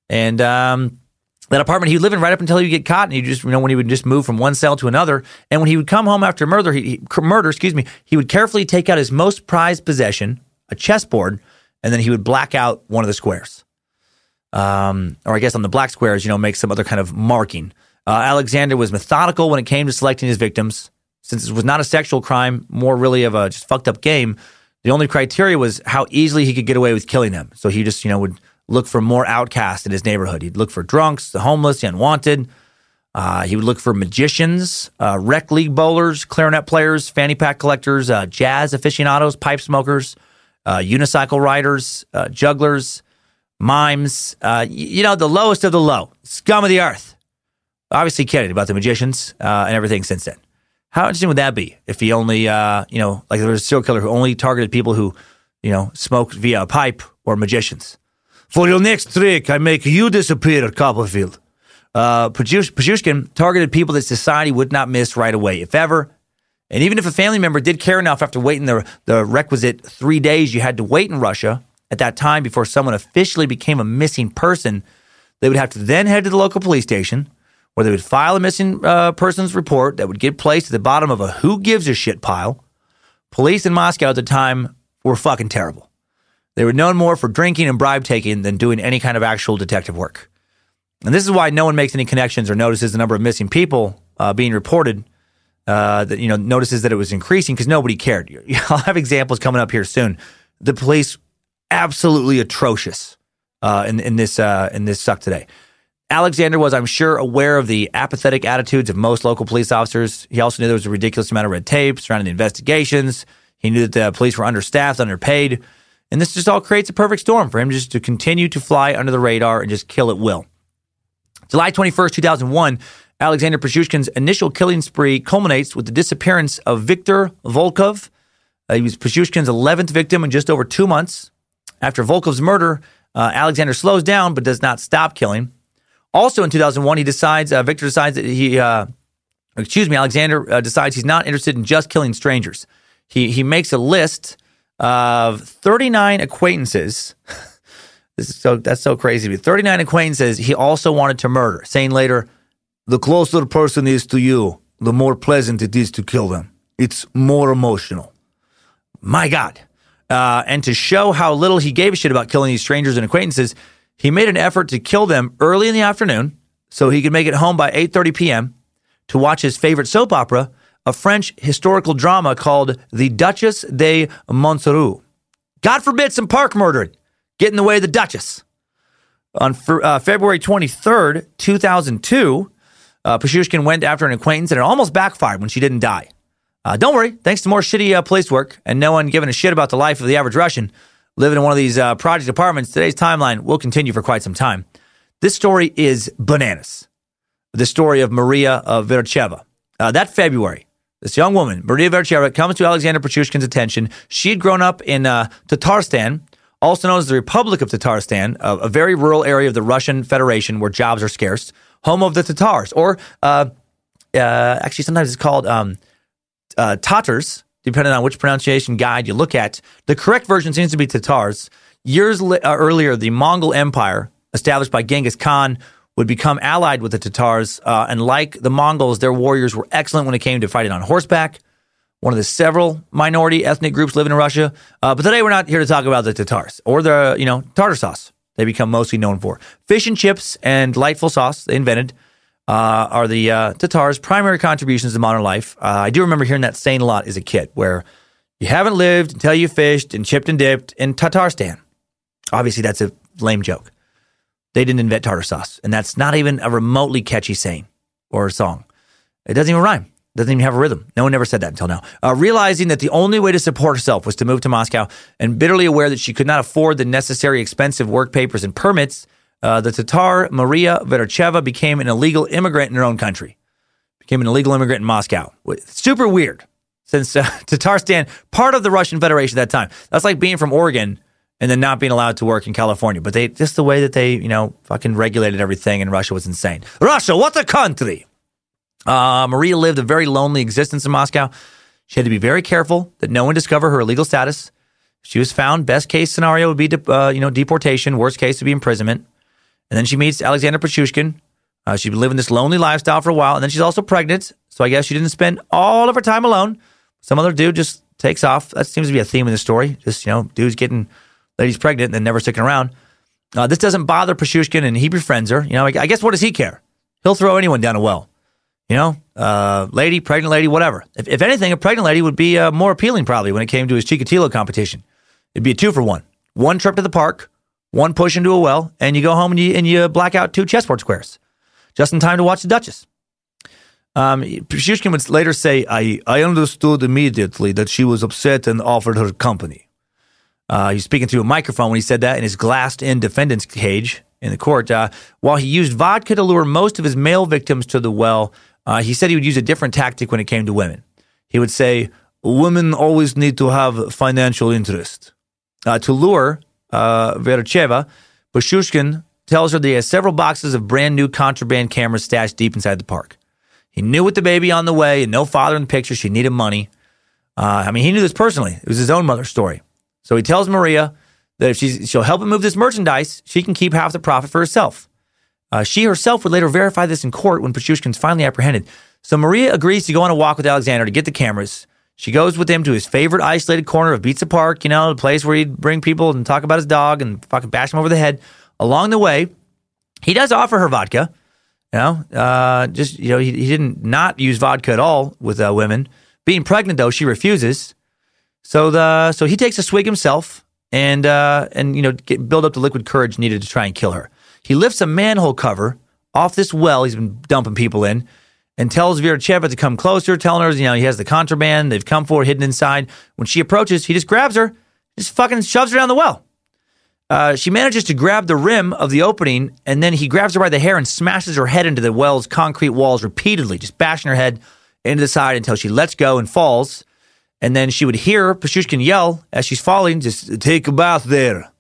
And um, that apartment he would live in right up until he would get caught, and he just you know when he would just move from one cell to another. And when he would come home after murder, he, he, murder, excuse me, he would carefully take out his most prized possession, a chessboard, and then he would black out one of the squares. Um, or I guess on the black squares, you know, make some other kind of marking. Uh, Alexander was methodical when it came to selecting his victims. Since it was not a sexual crime, more really of a just fucked up game, the only criteria was how easily he could get away with killing them. So he just, you know, would look for more outcasts in his neighborhood. He'd look for drunks, the homeless, the unwanted. Uh, he would look for magicians, uh, rec league bowlers, clarinet players, fanny pack collectors, uh, jazz aficionados, pipe smokers, uh, unicycle riders, uh, jugglers, mimes. Uh, you know, the lowest of the low, scum of the earth. Obviously, kidding about the magicians and everything since then. How interesting would that be if he only, you know, like there was a serial killer who only targeted people who, you know, smoked via a pipe or magicians? For your next trick, I make you disappear, Copperfield. Uh, targeted people that society would not miss right away, if ever. And even if a family member did care enough after waiting the, the requisite three days you had to wait in Russia at that time before someone officially became a missing person, they would have to then head to the local police station where they would file a missing uh, persons report that would get placed at the bottom of a who gives a shit pile. Police in Moscow at the time were fucking terrible. They were known more for drinking and bribe taking than doing any kind of actual detective work. And this is why no one makes any connections or notices the number of missing people uh, being reported. Uh, that you know notices that it was increasing because nobody cared. I'll have examples coming up here soon. The police absolutely atrocious uh, in in this uh, in this suck today. Alexander was, I'm sure, aware of the apathetic attitudes of most local police officers. He also knew there was a ridiculous amount of red tape surrounding the investigations. He knew that the police were understaffed, underpaid. And this just all creates a perfect storm for him just to continue to fly under the radar and just kill at will. July 21st, 2001, Alexander Pichushkin's initial killing spree culminates with the disappearance of Viktor Volkov. Uh, he was Pichushkin's 11th victim in just over two months. After Volkov's murder, uh, Alexander slows down but does not stop killing. Also in 2001, he decides, uh, Victor decides that he, uh, excuse me, Alexander uh, decides he's not interested in just killing strangers. he he makes a list of 39 acquaintances. this is so that's so crazy. 39 acquaintances he also wanted to murder, saying later, The closer a person is to you, the more pleasant it is to kill them. It's more emotional. My God. Uh, and to show how little he gave a shit about killing these strangers and acquaintances, he made an effort to kill them early in the afternoon so he could make it home by 8:30 p.m. to watch his favorite soap opera, a French historical drama called The Duchess de Montsoreau. God forbid some park murdering get in the way of the Duchess. On uh, February 23rd, 2002, uh, Pashushkin went after an acquaintance and it almost backfired when she didn't die. Uh, don't worry, thanks to more shitty uh, police work and no one giving a shit about the life of the average Russian living in one of these uh, project apartments, today's timeline will continue for quite some time. This story is bananas. The story of Maria uh, Vercheva. Uh, that February, this young woman, Maria Vercheva, comes to Alexander Pashushkin's attention. She had grown up in uh, Tatarstan, also known as the Republic of Tatarstan, a, a very rural area of the Russian Federation where jobs are scarce, home of the Tatars, or uh, uh, actually sometimes it's called um, uh, Tatars, depending on which pronunciation guide you look at. The correct version seems to be Tatars. Years li- uh, earlier, the Mongol Empire, established by Genghis Khan, would become allied with the Tatars. Uh, and like the Mongols, their warriors were excellent when it came to fighting on horseback. One of the several minority ethnic groups living in Russia. Uh, but today we're not here to talk about the Tatars or the, you know, tartar sauce they become mostly known for. Fish and chips and delightful sauce they invented uh, are the uh, Tatars' primary contributions to modern life. Uh, I do remember hearing that saying a lot as a kid, where you haven't lived until you fished and chipped and dipped in Tatarstan. Obviously, that's a lame joke. They didn't invent tartar sauce, and that's not even a remotely catchy saying or a song. It doesn't even rhyme. It Doesn't even have a rhythm. No one ever said that until now. Uh, realizing that the only way to support herself was to move to Moscow, and bitterly aware that she could not afford the necessary expensive work papers and permits, uh, the Tatar Maria Vercheva became an illegal immigrant in her own country. Became an illegal immigrant in Moscow. Super weird, since uh, Tatarstan, part of the Russian Federation at that time. That's like being from Oregon and then not being allowed to work in California. But they just the way that they, you know, fucking regulated everything in Russia was insane. Russia, what a country! Uh, Maria lived a very lonely existence in Moscow. She had to be very careful that no one discover her illegal status. She was found. Best case scenario would be, de- uh, you know, deportation. Worst case would be imprisonment. And then she meets Alexander Pashushkin. Uh, she'd been living this lonely lifestyle for a while, and then she's also pregnant. So I guess she didn't spend all of her time alone. Some other dude just takes off. That seems to be a theme in the story. Just you know, dudes getting ladies pregnant and then never sticking around. Uh, this doesn't bother Pashushkin, and he befriends her. You know, I, I guess what does he care? He'll throw anyone down a well. You know, uh, lady, pregnant lady, whatever. If, if anything, a pregnant lady would be uh, more appealing probably when it came to his Chikatilo competition. It'd be a two for one. One trip to the park, one push into a well, and you go home and you, and you black out two chessboard squares just in time to watch the Duchess. Um, Pashushkin would later say, I, I understood immediately that she was upset and offered her company. Uh, he's speaking through a microphone when he said that in his glassed in defendant's cage in the court. Uh, while he used vodka to lure most of his male victims to the well, uh, he said he would use a different tactic when it came to women. He would say, Women always need to have financial interest. Uh, to lure uh, Vercheva, Pashushkin tells her that he has several boxes of brand new contraband cameras stashed deep inside the park. He knew with the baby on the way and no father in the picture, she needed money. Uh, I mean, he knew this personally. It was his own mother's story. So he tells Maria that if she's, she'll help him move this merchandise, she can keep half the profit for herself. Uh, she herself would later verify this in court when Pashushkin's finally apprehended. So Maria agrees to go on a walk with Alexander to get the cameras. She goes with him to his favorite isolated corner of Bitsa Park, you know, the place where he'd bring people and talk about his dog and fucking bash him over the head. Along the way, he does offer her vodka. You know, uh, just you know, he, he didn't not use vodka at all with uh, women. Being pregnant though, she refuses. So the so he takes a swig himself and uh, and you know get, build up the liquid courage needed to try and kill her. He lifts a manhole cover off this well he's been dumping people in, and tells Vercheva to come closer, telling her you know he has the contraband they've come for hidden inside. When she approaches, he just grabs her, just fucking shoves her down the well. Uh, she manages to grab the rim of the opening, and then he grabs her by the hair and smashes her head into the well's concrete walls repeatedly, just bashing her head into the side until she lets go and falls. And then she would hear Pashushkin yell as she's falling, just take a bath there.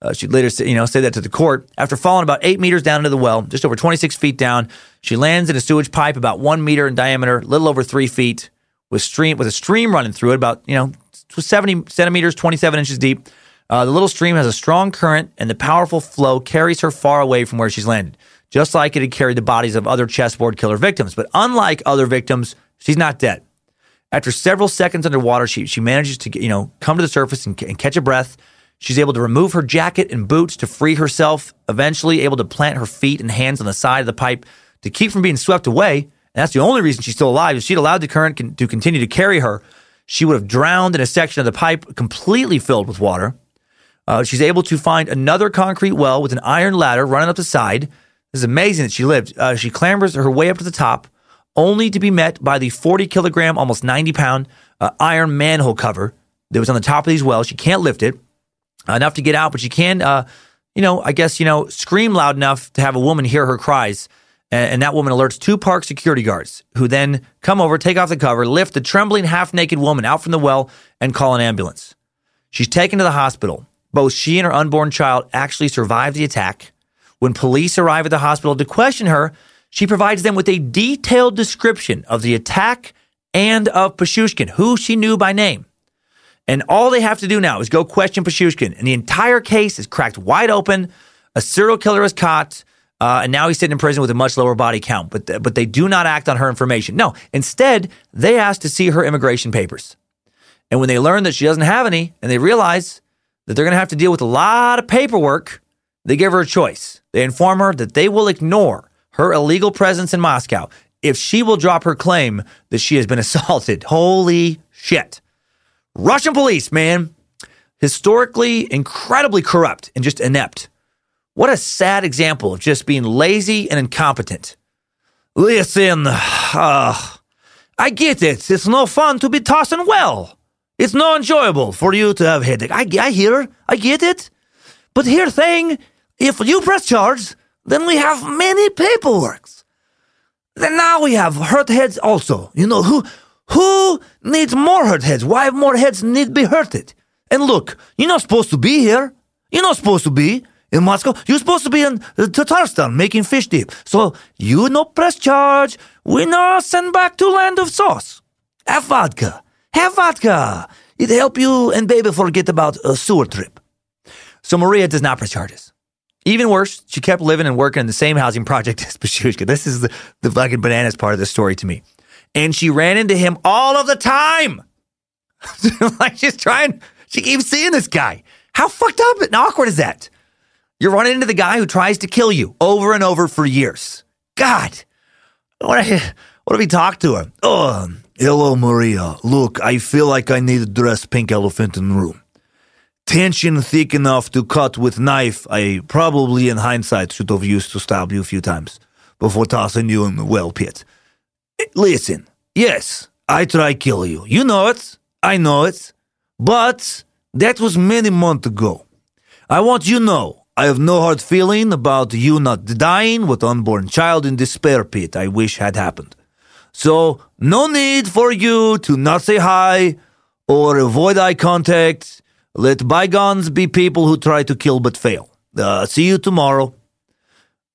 Uh, she'd later say, you know, say that to the court. After falling about eight meters down into the well, just over 26 feet down, she lands in a sewage pipe about one meter in diameter, a little over three feet, with stream with a stream running through it, about you know 70 centimeters, 27 inches deep. Uh, the little stream has a strong current, and the powerful flow carries her far away from where she's landed, just like it had carried the bodies of other chessboard killer victims. But unlike other victims, she's not dead. After several seconds underwater, she she manages to you know come to the surface and, and catch a breath. She's able to remove her jacket and boots to free herself. Eventually, able to plant her feet and hands on the side of the pipe to keep from being swept away. And that's the only reason she's still alive. If she'd allowed the current con- to continue to carry her, she would have drowned in a section of the pipe completely filled with water. Uh, she's able to find another concrete well with an iron ladder running up the side. It's amazing that she lived. Uh, she clambers her way up to the top, only to be met by the 40 kilogram, almost 90 pound uh, iron manhole cover that was on the top of these wells. She can't lift it enough to get out, but she can, uh, you know, I guess, you know, scream loud enough to have a woman hear her cries. And, and that woman alerts two park security guards who then come over, take off the cover, lift the trembling, half naked woman out from the well, and call an ambulance. She's taken to the hospital. Both she and her unborn child actually survived the attack. When police arrive at the hospital to question her, she provides them with a detailed description of the attack and of Pichushkin, who she knew by name. And all they have to do now is go question Pichushkin, and the entire case is cracked wide open. A serial killer is caught, uh, and now he's sitting in prison with a much lower body count. But th- but they do not act on her information. No, instead they ask to see her immigration papers. And when they learn that she doesn't have any, and they realize that they're going to have to deal with a lot of paperwork, they give her a choice. They inform her that they will ignore her illegal presence in Moscow if she will drop her claim that she has been assaulted. Holy shit. Russian police, man, historically incredibly corrupt and just inept. What a sad example of just being lazy and incompetent. Listen, uh, I get it. It's no fun to be tossing well. It's no enjoyable for you to have headache. I, I hear, I get it. But here thing, if you press charge, then we have many paperworks. Then now we have hurt heads also. You know who who needs more hurt heads? Why more heads need be hurted? And look, you're not supposed to be here. You're not supposed to be in Moscow. You're supposed to be in uh, Tatarstan making fish dip. So you no press charge. We no send back to land of sauce. Have vodka. Have vodka. It help you and baby forget about a sewer trip. So Maria does not press charges. Even worse, she kept living and working in the same housing project as Pichushka. This is the, the fucking bananas part of the story to me. And she ran into him all of the time. like she's trying, she keeps seeing this guy. How fucked up and awkward is that? You're running into the guy who tries to kill you over and over for years. God, what, what if he talked to her? Oh, hello, Maria. Look, I feel like I need to dress pink elephant in the room. Tension thick enough to cut with knife. I probably, in hindsight, should have used to stab you a few times before tossing you in the well pit. Listen, yes, I try kill you. You know it. I know it. But that was many months ago. I want you know I have no hard feeling about you not dying with unborn child in despair pit I wish had happened. So no need for you to not say hi or avoid eye contact. Let bygones be people who try to kill but fail. Uh, see you tomorrow.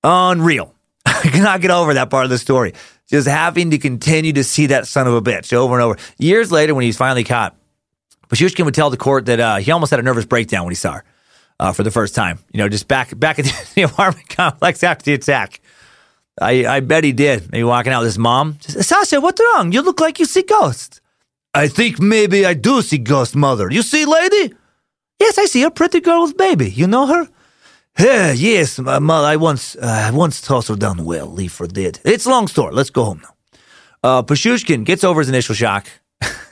Unreal. I cannot get over that part of the story. Just having to continue to see that son of a bitch over and over. Years later, when he's finally caught, Pichushkin would tell the court that uh, he almost had a nervous breakdown when he saw her uh, for the first time. You know, just back back at the, apartment complex after the attack. I, I bet he did. Maybe walking out with his mom. Sasha, what's wrong? You look like you see ghosts. I think maybe I do see ghost mother. You see, lady? Yes, I see a pretty girl with baby. You know her? Yeah, yes, my mother. I once, uh, once tossed her down the well. Leave for dead. It's a long story. Let's go home now. Uh, Pichushkin gets over his initial shock,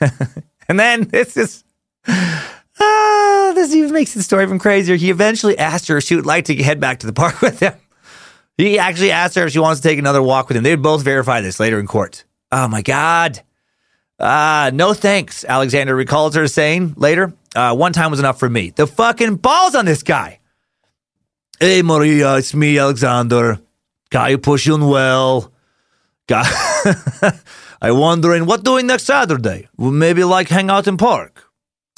and then this is ah, this even makes the story even crazier. He eventually asked her if she would like to head back to the park with him. He actually asked her if she wants to take another walk with him. They would both verify this later in court. Oh my God. Ah, uh, no thanks, Alexander recalls her saying later. Uh, one time was enough for me. The fucking balls on this guy. Hey, Maria, it's me, Alexander. Guy you pushing well. Guy, I wondering what doing next Saturday. Maybe like hang out in park.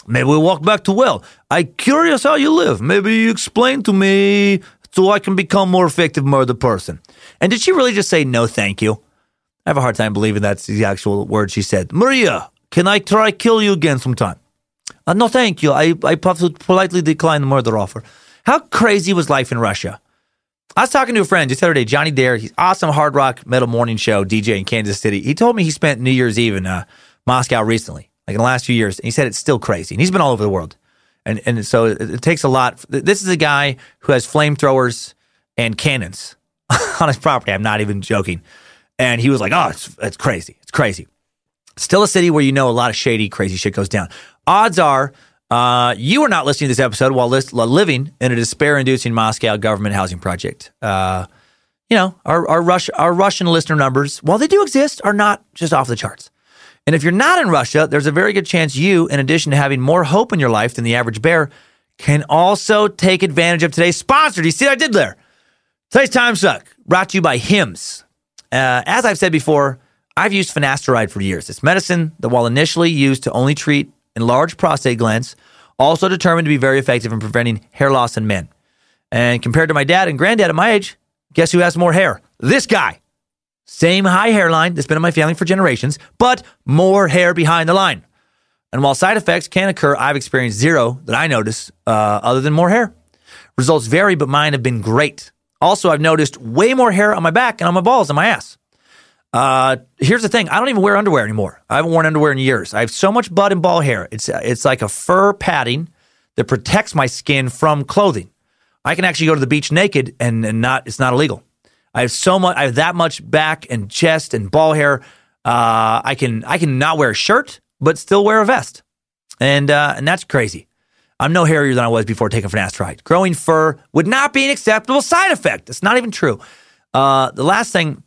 Maybe we walk back to well. I curious how you live. Maybe you explain to me so I can become more effective murder person. And did she really just say no, thank you? I have a hard time believing that's the actual word she said. Maria, Can I try kill you again sometime? Uh, no, thank you. I, I politely decline the murder offer. How crazy was life in Russia? I was talking to a friend just the other day, Johnny Dare. He's awesome hard rock metal morning show DJ in Kansas City. He told me he spent New Year's Eve in uh, Moscow recently, like in the last few years. And he said it's still crazy. And he's been all over the world. And, and so it, it takes a lot. This is a guy who has flamethrowers and cannons on his property. I'm not even joking. And he was like, oh, it's, it's crazy. It's crazy. Still a city where you know a lot of shady, crazy shit goes down. Odds are uh, you are not listening to this episode while living in a despair-inducing Moscow government housing project. Uh, you know, our our, our Russian listener numbers, while they do exist, are not just off the charts. And if you're not in Russia, there's a very good chance you, in addition to having more hope in your life than the average bear, can also take advantage of today's sponsor. Do you see what I did there? Today's Time Suck, brought to you by Hims. Uh, as I've said before, I've used finasteride for years. It's medicine that, while initially used to only treat enlarged prostate glands, also determined to be very effective in preventing hair loss in men. And compared to my dad and granddad at my age, guess who has more hair? This guy. Same high hairline that's been in my family for generations, but more hair behind the line. And while side effects can occur, I've experienced zero that I notice uh, other than more hair. Results vary, but mine have been great. Also, I've noticed way more hair on my back and on my balls and my ass. Uh, here's the thing: I don't even wear underwear anymore. I haven't worn underwear in years. I have so much butt and ball hair. It's it's like a fur padding that protects my skin from clothing. I can actually go to the beach naked and, and not it's not illegal. I have so much. I have that much back and chest and ball hair. Uh, I can I can not wear a shirt but still wear a vest, and uh, and that's crazy. I'm no hairier than I was before taking finasteride. Growing fur would not be an acceptable side effect. It's not even true. Uh, the last thing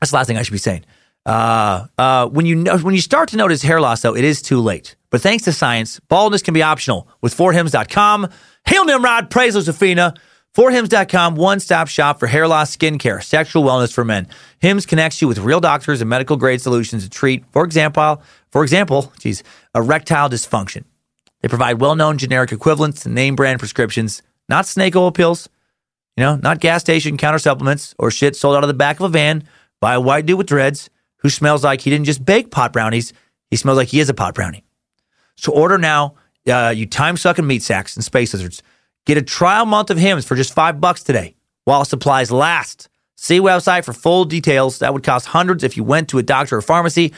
that's the last thing I should be saying. Uh, uh, when you know, when you start to notice hair loss, though, it is too late. But thanks to science, baldness can be optional with 4hims.com. Hail Nimrod, praise Josephina. 4hims.com, one stop shop for hair loss, skincare, sexual wellness for men. Hims connects you with real doctors and medical grade solutions to treat, for example, for example, geez, erectile dysfunction. They provide well known generic equivalents to name brand prescriptions, not snake oil pills, you know, not gas station counter supplements or shit sold out of the back of a van by a white dude with dreads who smells like he didn't just bake pot brownies, he smells like he is a pot brownie. So order now, uh, you time sucking meat sacks and space lizards. Get a trial month of Hims for just five bucks today while supplies last. See website for full details. That would cost hundreds if you went to a doctor or pharmacy.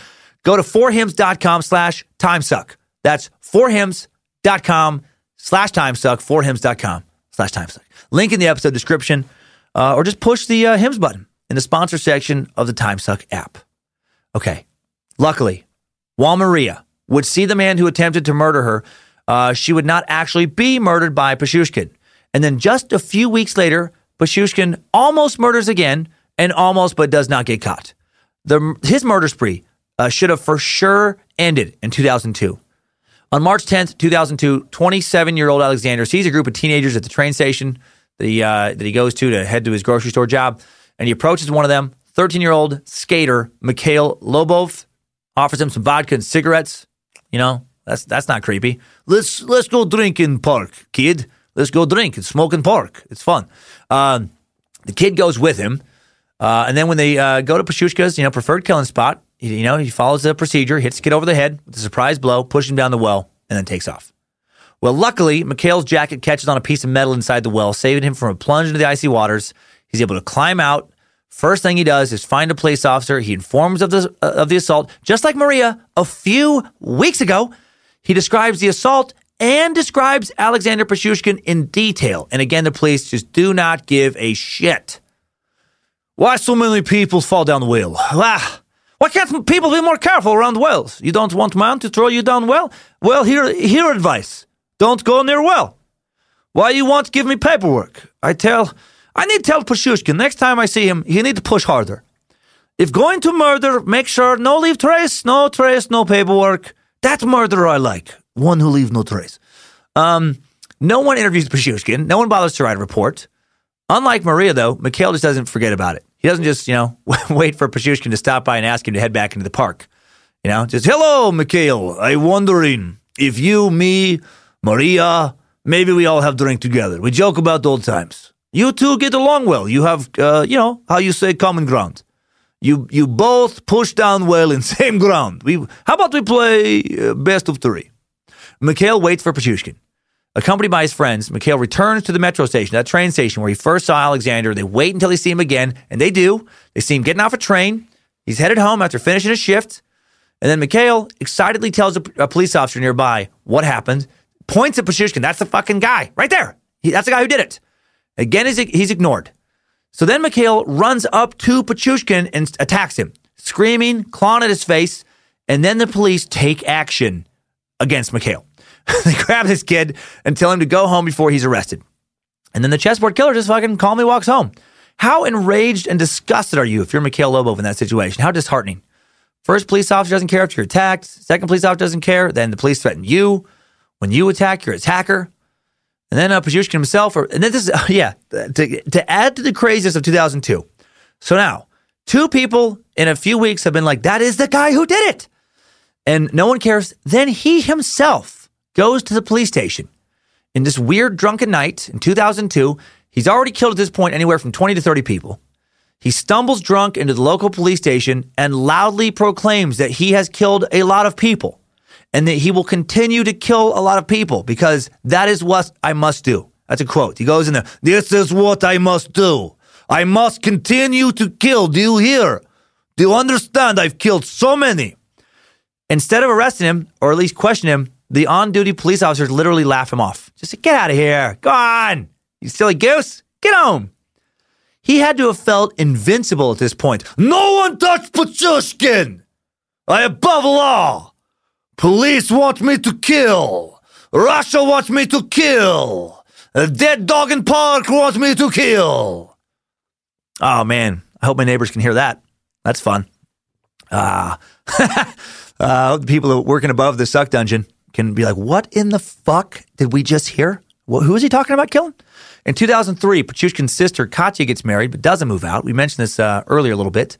Go to 4hims.com slash timesuck. That's 4hims.com slash timesuck, 4hims.com slash timesuck. Link in the episode description uh, or just push the uh, Hims button in the sponsor section of the TimeSuck app. Okay. Luckily, while Maria would see the man who attempted to murder her, uh, she would not actually be murdered by Pichushkin. And then just a few weeks later, Pichushkin almost murders again and almost but does not get caught. The, his murder spree uh, should have for sure ended in 2002. On March 10th, 2002, 27 year old Alexander sees a group of teenagers at the train station that he, uh, that he goes to to head to his grocery store job and he approaches one of them, 13 year old skater Mikhail Lobov, offers him some vodka and cigarettes. You know, that's that's not creepy. Let's let's go drink in park, kid. Let's go drink and smoke in park. It's fun. Um, the kid goes with him, uh, and then when they uh, go to Pashushka's, you know, preferred killing spot, you know, he follows the procedure, hits the kid over the head with a surprise blow, pushes him down the well, and then takes off. Well, luckily, Mikhail's jacket catches on a piece of metal inside the well, saving him from a plunge into the icy waters. He's able to climb out. First thing he does is find a police officer. He informs of the uh, of the assault, just like Maria a few weeks ago. He describes the assault and describes Alexander Pashushkin in detail. And again, the police just do not give a shit. Why so many people fall down the well? Ah, why can't people be more careful around wells? You don't want man to throw you down well? Well, here, here advice. Don't go near well. Why you want give me paperwork? I tell I need to tell Pashushkin next time I see him, he need to push harder. If going to murder, make sure no leave trace, no trace, no paperwork. That murderer I like. One who leave no trace. Um, no one interviews Pashushkin. No one bothers to write a report. Unlike Maria, though, Mikhail just doesn't forget about it. He doesn't just, you know, wait for Pashushkin to stop by and ask him to head back into the park. You know, just, hello, Mikhail. I'm wondering if you, me, Maria, maybe we all have drink together. We joke about old times. You two get along well. You have, uh, you know, how you say common ground. You you both push down well in same ground. We how about we play uh, best of three? Mikhail waits for Pichushkin. Accompanied by his friends, Mikhail returns to the metro station, that train station where he first saw Alexander. They wait until they see him again, and they do. They see him getting off a train. He's headed home after finishing his shift. And then Mikhail excitedly tells a, a police officer nearby what happened, points at Pichushkin. That's the fucking guy right there. He, that's the guy who did it. Again, he's, he's ignored. So then Mikhail runs up to Pichushkin and attacks him, screaming, clawing at his face. And then the police take action against Mikhail. they grab this kid and tell him to go home before he's arrested. And then the chessboard killer just fucking calmly walks home. How enraged and disgusted are you if you're Mikhail Lobov in that situation? How disheartening. First police officer doesn't care if you're attacked. Second police officer doesn't care. Then the police threaten you. When you attack your attacker. And then uh, Pichushkin himself, or, and then this is, uh, yeah, to, to add to the craziness of 2002. So now, two people in a few weeks have been like, that is the guy who did it. And no one cares. Then he himself goes to the police station in this weird drunken night in 2002. He's already killed at this point anywhere from 20 to 30 people. He stumbles drunk into the local police station and loudly proclaims that he has killed a lot of people and that he will continue to kill a lot of people because that is what I must do. That's a quote. He goes in there, This is what I must do. I must continue to kill. Do you hear? Do you understand? I've killed so many. Instead of arresting him, or at least questioning him, the on duty police officers literally laugh him off. Just say, get out of here. Go on. You silly goose. Get home. He had to have felt invincible at this point. No one touched Pichushkin. I above law. Police want me to kill. Russia wants me to kill. A dead dog in park wants me to kill. Oh man, I hope my neighbors can hear that. That's fun. Ah, uh, the people working above the suck dungeon can be like, "What in the fuck did we just hear? Well, who is he talking about killing?" In 2003, Pichushkin's sister Katya gets married but doesn't move out. We mentioned this uh, earlier a little bit.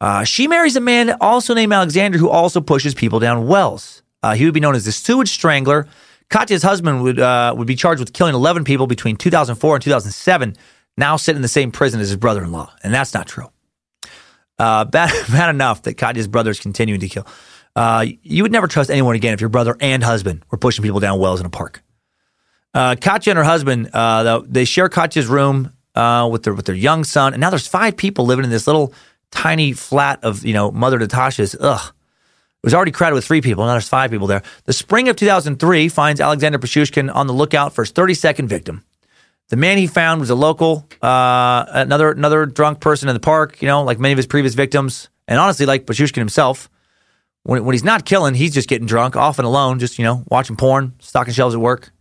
Uh, she marries a man also named Alexander who also pushes people down wells. Uh, he would be known as the sewage strangler. Katya's husband would uh, would be charged with killing 11 people between 2004 and 2007. Now sit in the same prison as his brother-in-law, and that's not true. Uh, bad, bad enough that Katya's brother is continuing to kill. Uh, you would never trust anyone again if your brother and husband were pushing people down wells in a park. Uh, Katya and her husband, uh, they share Katya's room uh, with their with their young son, and now there's five people living in this little tiny flat of you know Mother Natasha's. Ugh, it was already crowded with three people. Now there's five people there. The spring of 2003 finds Alexander Pichushkin on the lookout for his 32nd victim. The man he found was a local, uh, another another drunk person in the park. You know, like many of his previous victims, and honestly, like Pichushkin himself. When, when he's not killing, he's just getting drunk, often alone, just, you know, watching porn, stocking shelves at work.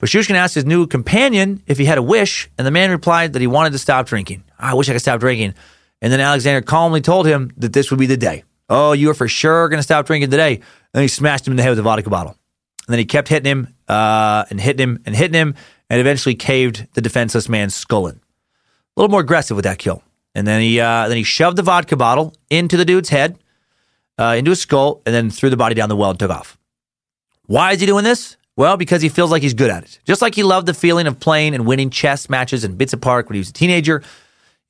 Pichushkin asked his new companion if he had a wish, and the man replied that he wanted to stop drinking. I wish I could stop drinking. And then Alexander calmly told him that this would be the day. Oh, you are for sure going to stop drinking today. And then he smashed him in the head with a vodka bottle. And then he kept hitting him uh, and hitting him and hitting him and eventually caved the defenseless man's skull in. A little more aggressive with that kill. And then he uh, then he shoved the vodka bottle into the dude's head uh, into his skull and then threw the body down the well and took off. Why is he doing this? Well, because he feels like he's good at it. Just like he loved the feeling of playing and winning chess matches in Bitsa Park when he was a teenager.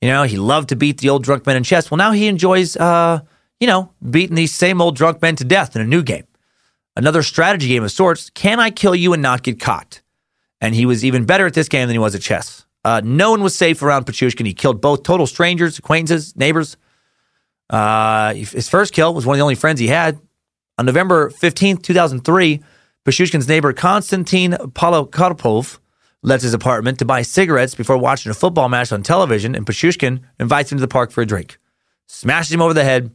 You know, he loved to beat the old drunk men in chess. Well, now he enjoys, uh, you know, beating these same old drunk men to death in a new game. Another strategy game of sorts. Can I kill you and not get caught? And he was even better at this game than he was at chess. Uh, no one was safe around Pichushkin. He killed both total strangers, acquaintances, neighbors. Uh, his first kill was one of the only friends he had. On November 15th, 2003, Pichushkin's neighbor Konstantin Polokarpov left his apartment to buy cigarettes before watching a football match on television, and Pichushkin invites him to the park for a drink. Smashes him over the head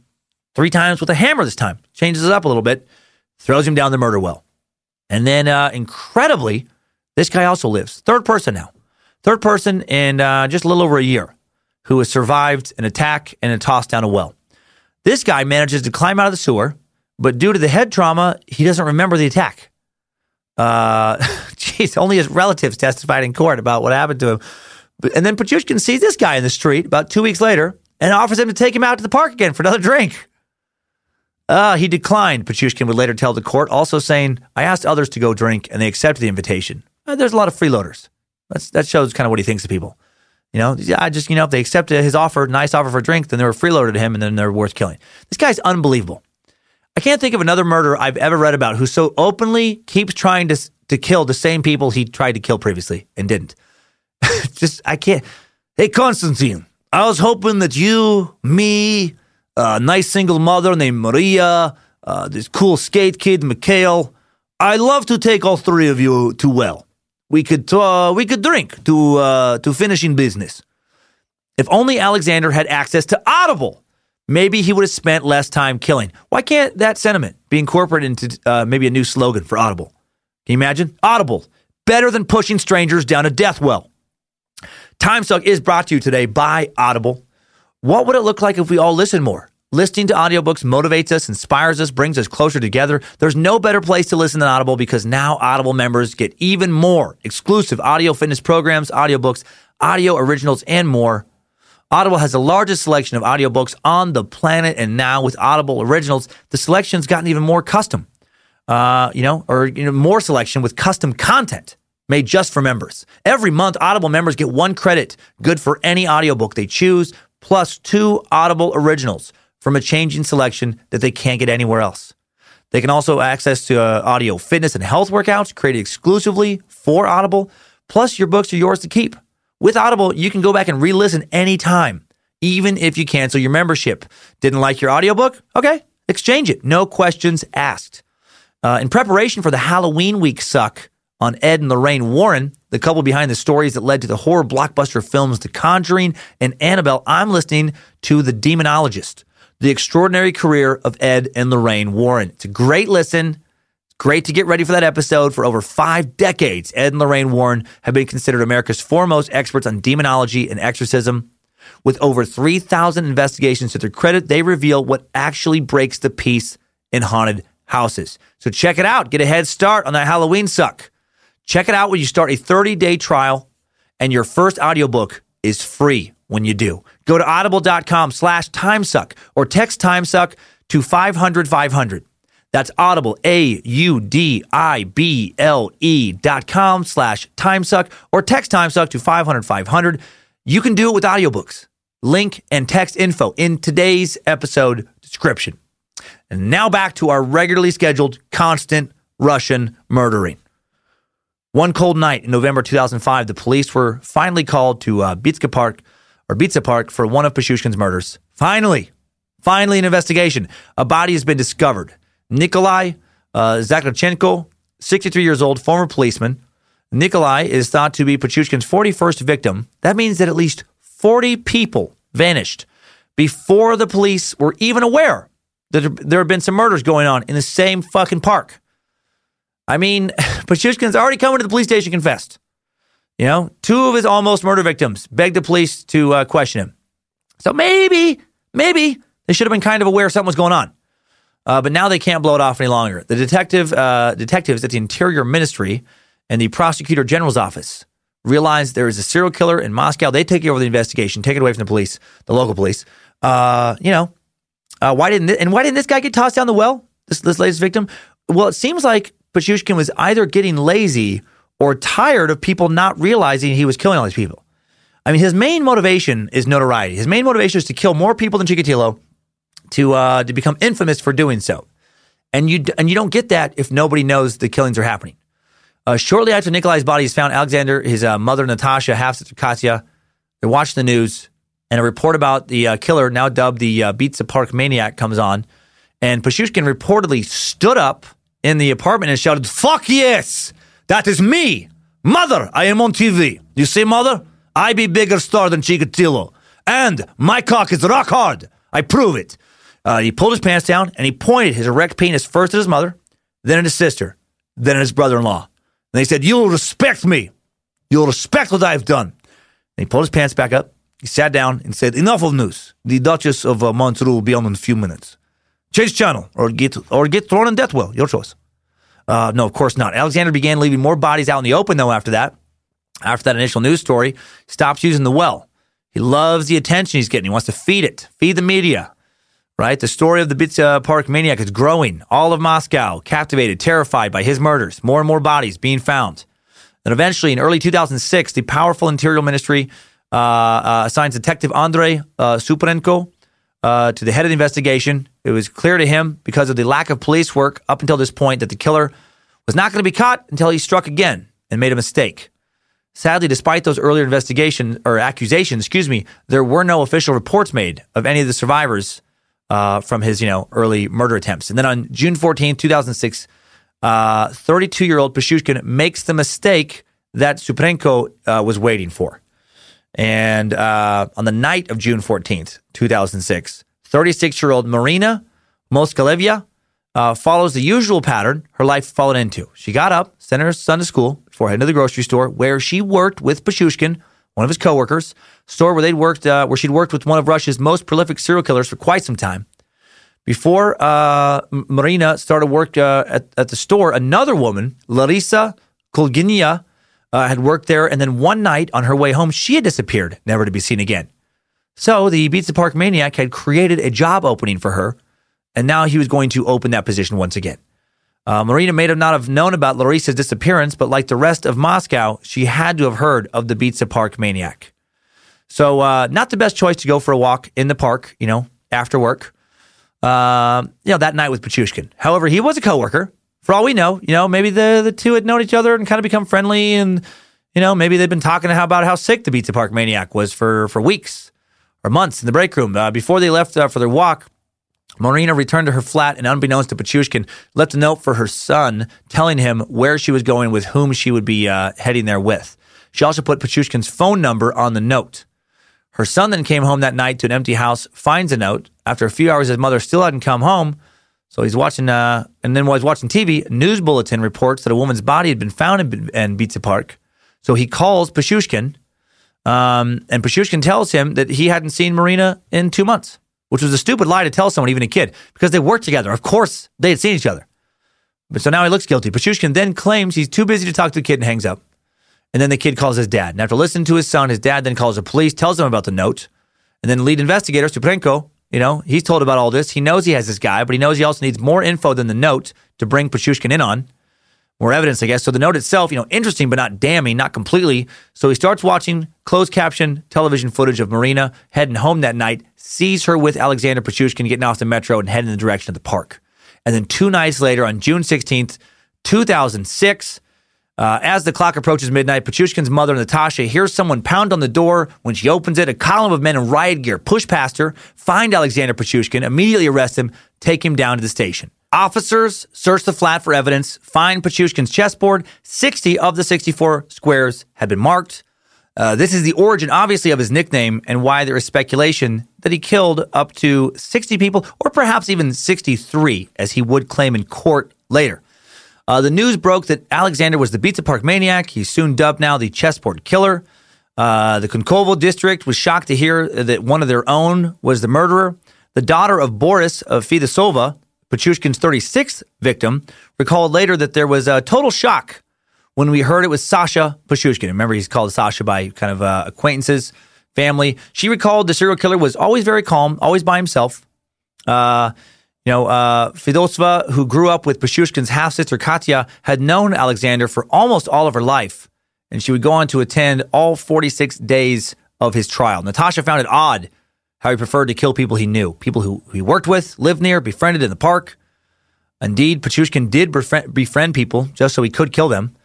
three times with a hammer this time. Changes it up a little bit, throws him down the murder well. And then, uh, incredibly, this guy also lives. Third person now. Third person in uh, just a little over a year who has survived an attack and a toss down a well. This guy manages to climb out of the sewer, but due to the head trauma, he doesn't remember the attack. Uh, geez, only his relatives testified in court about what happened to him. And then Pichushkin sees this guy in the street about two weeks later and offers him to take him out to the park again for another drink. Uh, he declined, Pichushkin would later tell the court, also saying, I asked others to go drink and they accepted the invitation. Uh, there's a lot of freeloaders. That's, that shows kind of what he thinks of people. You know, I just, you know, if they accepted his offer, nice offer for drink, then they were freeloaded him and then they're worth killing. This guy's unbelievable. I can't think of another murderer I've ever read about who so openly keeps trying to, to kill the same people he tried to kill previously and didn't. just, I can't. Hey, Constantine, I was hoping that you, me, a nice single mother named Maria, uh, this cool skate kid, Mikhail, I love to take all three of you to well. We could uh, we could drink to uh, to finishing business. If only Alexander had access to Audible, maybe he would have spent less time killing. Why can't that sentiment be incorporated into uh, maybe a new slogan for Audible? Can you imagine? Audible, better than pushing strangers down a death well. Time Suck is brought to you today by Audible. What would it look like if we all listened more? Listening to audiobooks motivates us, inspires us, brings us closer together. There's no better place to listen than Audible because now Audible members get even more exclusive audio fitness programs, audiobooks, audio originals, and more. Audible has the largest selection of audiobooks on the planet, and now with Audible Originals, the selection's gotten even more custom. Uh, you know, or you know, more selection with custom content made just for members. Every month, Audible members get one credit, good for any audiobook they choose, plus two Audible Originals from a changing selection that they can't get anywhere else. They can also access to uh, audio fitness and health workouts created exclusively for Audible. Plus, your books are yours to keep. With Audible, you can go back and re-listen anytime, even if you cancel your membership. Didn't like your audiobook? Okay, exchange it. No questions asked. Uh, in preparation for the Halloween week suck on Ed and Lorraine Warren, the couple behind the stories that led to the horror blockbuster films The Conjuring and Annabelle, I'm listening to The Demonologist the extraordinary career of Ed and Lorraine Warren. It's a great listen. Great to get ready for that episode. For over five decades, Ed and Lorraine Warren have been considered America's foremost experts on demonology and exorcism. With over 3,000 investigations to their credit, they reveal what actually breaks the peace in haunted houses. So check it out. Get a head start on that Halloween suck. Check it out when you start a 30 day trial, and your first audiobook is free when you do. Go to audible.com slash timesuck or text timesuck to 500 500. That's audible, A U D I B L E dot com slash timesuck or text timesuck to 500 500. You can do it with audiobooks. Link and text info in today's episode description. And now back to our regularly scheduled constant Russian murdering. One cold night in November 2005, the police were finally called to uh, Bitska Park or Bitsa Park for one of Pichushkin's murders. Finally, finally, an investigation. A body has been discovered. Nikolai uh, Zakharchenko, 63 years old, former policeman. Nikolai is thought to be Pichushkin's 41st victim. That means that at least 40 people vanished before the police were even aware that there have been some murders going on in the same fucking park. I mean, Pichushkin's already coming to the police station confessed. You know, two of his almost murder victims begged the police to uh, question him. So maybe, maybe they should have been kind of aware something was going on. Uh, but now they can't blow it off any longer. The detective, uh, detectives at the Interior Ministry and the Prosecutor General's office realized there is a serial killer in Moscow. They take over the investigation, take it away from the police, the local police. Uh, you know, uh, why didn't and why didn't this guy get tossed down the well? This this latest victim. Well, it seems like Pichushkin was either getting lazy or tired of people not realizing he was killing all these people. I mean, his main motivation is notoriety. His main motivation is to kill more people than Chikatilo, to uh, to become infamous for doing so. And you and you don't get that if nobody knows the killings are happening. Uh, shortly after Nikolai's body is found, Alexander, his uh, mother Natasha, half sister Katya, they watch the news, and a report about the uh, killer, now dubbed the uh, Bitsa Park maniac, comes on. And Pichushkin reportedly stood up in the apartment and shouted, "Fuck yes! That is me. Mother, I am on TV. You see, mother? I be bigger star than Chikatilo. And my cock is rock hard. I prove it. Uh, he pulled his pants down and he pointed his erect penis first at his mother, then at his sister, then at his brother in law. And he said, You'll respect me. You'll respect what I've done. And he pulled his pants back up. He sat down and said, Enough of news. The Duchess of uh, Montreux will be on in a few minutes. Change channel or get or get thrown in death well. Your choice. Uh, no, of course not. Alexander began leaving more bodies out in the open, though, after that. After that initial news story, stops using the well. He loves the attention he's getting. He wants to feed it, feed the media, right? The story of the Bitsa Park maniac is growing. All of Moscow captivated, terrified by his murders. More and more bodies being found. And eventually, in early 2006, the powerful Interior Ministry uh, uh, assigns Detective Andrei uh, Suprenko uh, to the head of the investigation. It was clear to him because of the lack of police work up until this point that the killer was not going to be caught until he struck again and made a mistake. Sadly, despite those earlier investigations or accusations, excuse me, there were no official reports made of any of the survivors uh, from his, you know, early murder attempts. And then on June 14, 2006, 32 year old Pashushkin makes the mistake that Suprenko uh, was waiting for. And uh, on the night of June 14th, 2006, 36 year old Marina Moskalevia uh, follows the usual pattern her life fallen into. She got up, sent her son to school before heading to the grocery store, where she worked with Pashushkin, one of his coworkers, store where they'd worked, uh, where she'd worked with one of Russia's most prolific serial killers for quite some time. Before uh, Marina started work uh, at, at the store, another woman, Larisa Kulginia, uh, had worked there, and then one night on her way home, she had disappeared, never to be seen again. So the Bitsa Park maniac had created a job opening for her, and now he was going to open that position once again. Uh, Marina may have not have known about Larisa's disappearance, but like the rest of Moscow, she had to have heard of the Bitsa Park maniac. So, uh, not the best choice to go for a walk in the park, you know, after work. Uh, you know, that night with Pashushkin. However, he was a coworker. For all we know, you know, maybe the the two had known each other and kind of become friendly, and you know, maybe they've been talking about how sick the Bitsa Park maniac was for for weeks or months in the break room uh, before they left uh, for their walk. Marina returned to her flat and, unbeknownst to Pachushkin, left a note for her son telling him where she was going with whom she would be uh, heading there with. She also put Pachushkin's phone number on the note. Her son then came home that night to an empty house, finds a note. After a few hours, his mother still hadn't come home. So he's watching, uh, and then while he's watching TV, news bulletin reports that a woman's body had been found in, in Park. So he calls Pashushkin, um, and Pashushkin tells him that he hadn't seen Marina in two months which was a stupid lie to tell someone, even a kid, because they worked together. Of course, they had seen each other. But so now he looks guilty. Pashushkin then claims he's too busy to talk to the kid and hangs up. And then the kid calls his dad. And after listening to his son, his dad then calls the police, tells them about the note. And then lead investigator, Suprenko, you know, he's told about all this. He knows he has this guy, but he knows he also needs more info than the note to bring Pashushkin in on. More evidence, I guess. So the note itself, you know, interesting, but not damning, not completely. So he starts watching closed caption television footage of Marina heading home that night, sees her with Alexander Pashushkin getting off the metro and heading in the direction of the park. And then two nights later, on June 16th, 2006, uh, as the clock approaches midnight, Pashushkin's mother, Natasha, hears someone pound on the door. When she opens it, a column of men in riot gear push past her, find Alexander Pashushkin, immediately arrest him, take him down to the station. Officers search the flat for evidence, find Pashushkin's chessboard. 60 of the 64 squares had been marked. Uh, this is the origin, obviously, of his nickname and why there is speculation that he killed up to 60 people, or perhaps even 63, as he would claim in court later. Uh, the news broke that Alexander was the Bitsa Park maniac. He's soon dubbed now the chessboard killer. Uh, the Konkovo district was shocked to hear that one of their own was the murderer. The daughter of Boris of Fidesova, Pachushkin's 36th victim, recalled later that there was a total shock when we heard it was Sasha Pashushkin. Remember, he's called Sasha by kind of uh, acquaintances, family. She recalled the serial killer was always very calm, always by himself. Uh, you know, uh, Fidosva, who grew up with Pashushkin's half sister Katya, had known Alexander for almost all of her life, and she would go on to attend all 46 days of his trial. Natasha found it odd how he preferred to kill people he knew, people who he worked with, lived near, befriended in the park. Indeed, Pachushkin did befriend, befriend people just so he could kill them.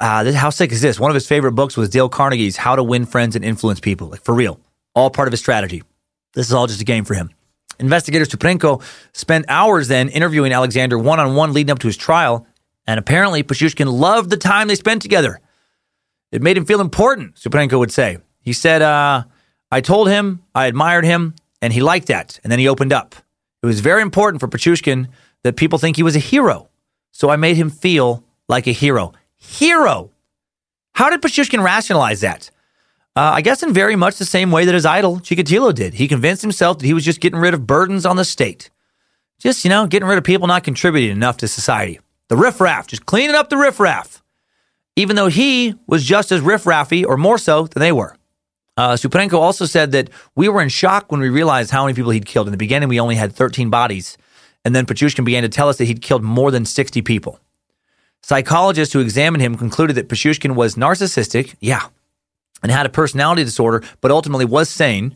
Uh, this, how sick is this? One of his favorite books was Dale Carnegie's How to Win Friends and Influence People. Like, for real. All part of his strategy. This is all just a game for him. Investigators Suprenko spent hours then interviewing Alexander one on one leading up to his trial, and apparently Pashushkin loved the time they spent together. It made him feel important, Suprenko would say. He said, uh, I told him I admired him, and he liked that. And then he opened up. It was very important for Pachushkin that people think he was a hero. So I made him feel like a hero. Hero! How did Pachushkin rationalize that? Uh, I guess in very much the same way that his idol, Chikatilo, did. He convinced himself that he was just getting rid of burdens on the state. Just, you know, getting rid of people not contributing enough to society. The riffraff, just cleaning up the riffraff. Even though he was just as riffraffy or more so than they were. Uh, Suprenko also said that we were in shock when we realized how many people he'd killed. In the beginning, we only had 13 bodies. And then Pachushkin began to tell us that he'd killed more than 60 people. Psychologists who examined him concluded that Pashushkin was narcissistic, yeah, and had a personality disorder, but ultimately was sane.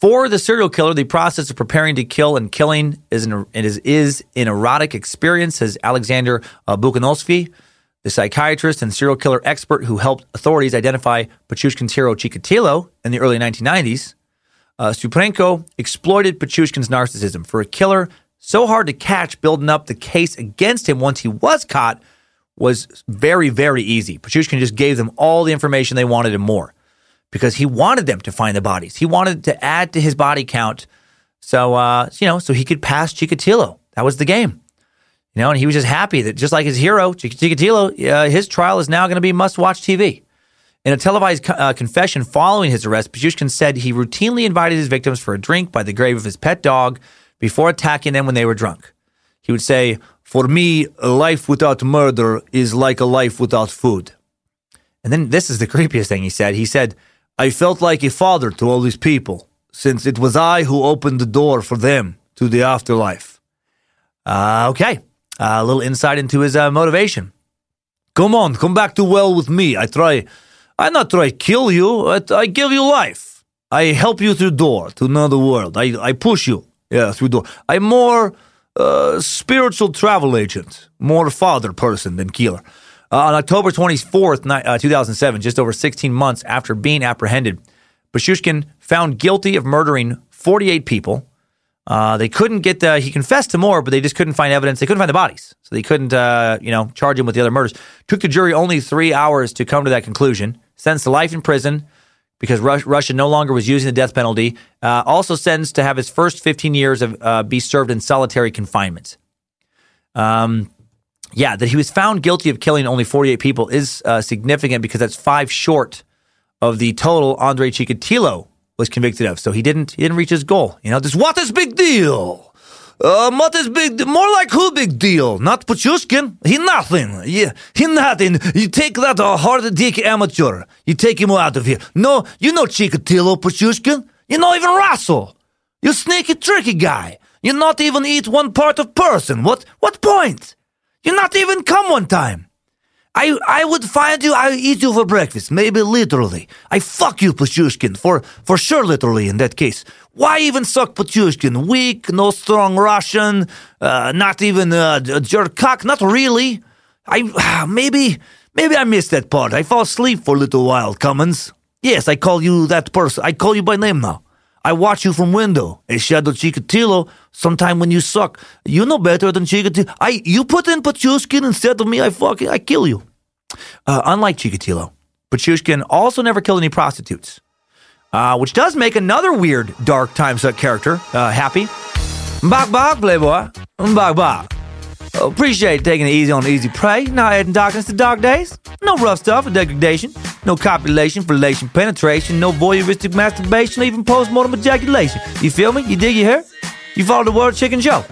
For the serial killer, the process of preparing to kill and killing is an, is, is an erotic experience, says Alexander uh, Bukanovsky, the psychiatrist and serial killer expert who helped authorities identify Pichushkin's hero Chikatilo in the early 1990s. Uh, Suprenko exploited Pichushkin's narcissism. For a killer so hard to catch, building up the case against him once he was caught was very, very easy. Pichushkin just gave them all the information they wanted and more because he wanted them to find the bodies. He wanted to add to his body count. So, uh, you know, so he could pass Chikatilo. That was the game. You know, and he was just happy that just like his hero, Chikatilo, uh, his trial is now going to be must watch TV. In a televised uh, confession following his arrest, Pichushkin said he routinely invited his victims for a drink by the grave of his pet dog before attacking them when they were drunk. He would say, For me, a life without murder is like a life without food. And then this is the creepiest thing he said. He said, I felt like a father to all these people, since it was I who opened the door for them to the afterlife. Uh, okay, uh, a little insight into his uh, motivation. Come on, come back to well with me. I try, I not try kill you. I, I give you life. I help you through door to another world. I, I push you, yeah, through door. I'm more uh, spiritual travel agent, more father person than killer. Uh, on October 24th, uh, 2007, just over 16 months after being apprehended, Pichushkin found guilty of murdering 48 people. Uh, they couldn't get the, he confessed to more, but they just couldn't find evidence. They couldn't find the bodies. So they couldn't, uh, you know, charge him with the other murders. Took the jury only three hours to come to that conclusion. Sentenced to life in prison because Russia no longer was using the death penalty. Uh, also sentenced to have his first 15 years of uh, be served in solitary confinement. Um, yeah, that he was found guilty of killing only 48 people is uh, significant because that's five short of the total Andre Chikatilo was convicted of. So he didn't he didn't reach his goal. You know, this what is big deal? Uh, what is big? More like who big deal? Not Pichushkin. He nothing. Yeah, he nothing. You take that uh, hard dick amateur. You take him out of here. No, you know Chikatilo Pichushkin. You know even Russell. You sneaky tricky guy. You not even eat one part of person. What what point? You not even come one time. I I would find you, I eat you for breakfast, maybe literally. I fuck you, Pichushkin, for, for sure literally in that case. Why even suck Pichushkin? Weak, no strong Russian, uh, not even uh, a jerk cock, not really. I, maybe, maybe I missed that part. I fall asleep for a little while, Cummins. Yes, I call you that person. I call you by name now. I watch you from window. A shadow Chikatilo, sometime when you suck. You know better than Chikatilo. I, you put in Pichushkin instead of me, I fucking, I kill you. Uh, unlike Chikatilo, Pichushkin also never killed any prostitutes, uh, which does make another weird dark time suck character uh, happy. Bok bok, playboy. Bok bok. Appreciate taking it easy on easy prey, not adding darkness to dark days. No rough stuff or degradation, no copulation, fellatio, penetration, no voyeuristic masturbation, even post-mortem ejaculation. You feel me? You dig your hair? You follow the word chicken Joe.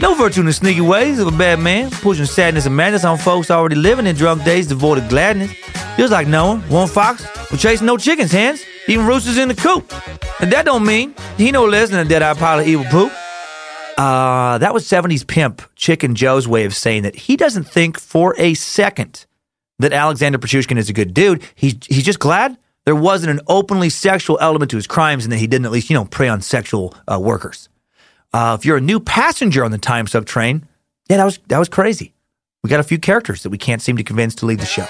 No virtue in the sneaky ways of a bad man, pushing sadness and madness on folks already living in drunk days devoid of gladness. Just like Noah, one one fox, who chasing no chickens, hands, even roosters in the coop. And that don't mean he no less than a dead-eye pile of evil poop. Uh, that was 70s pimp Chicken Joe's way of saying that he doesn't think for a second that Alexander Pichushkin is a good dude. He's, he's just glad there wasn't an openly sexual element to his crimes and that he didn't at least, you know, prey on sexual uh, workers. Uh, if you're a new passenger on the Time Suck train, yeah, that was, that was crazy. We got a few characters that we can't seem to convince to leave the show.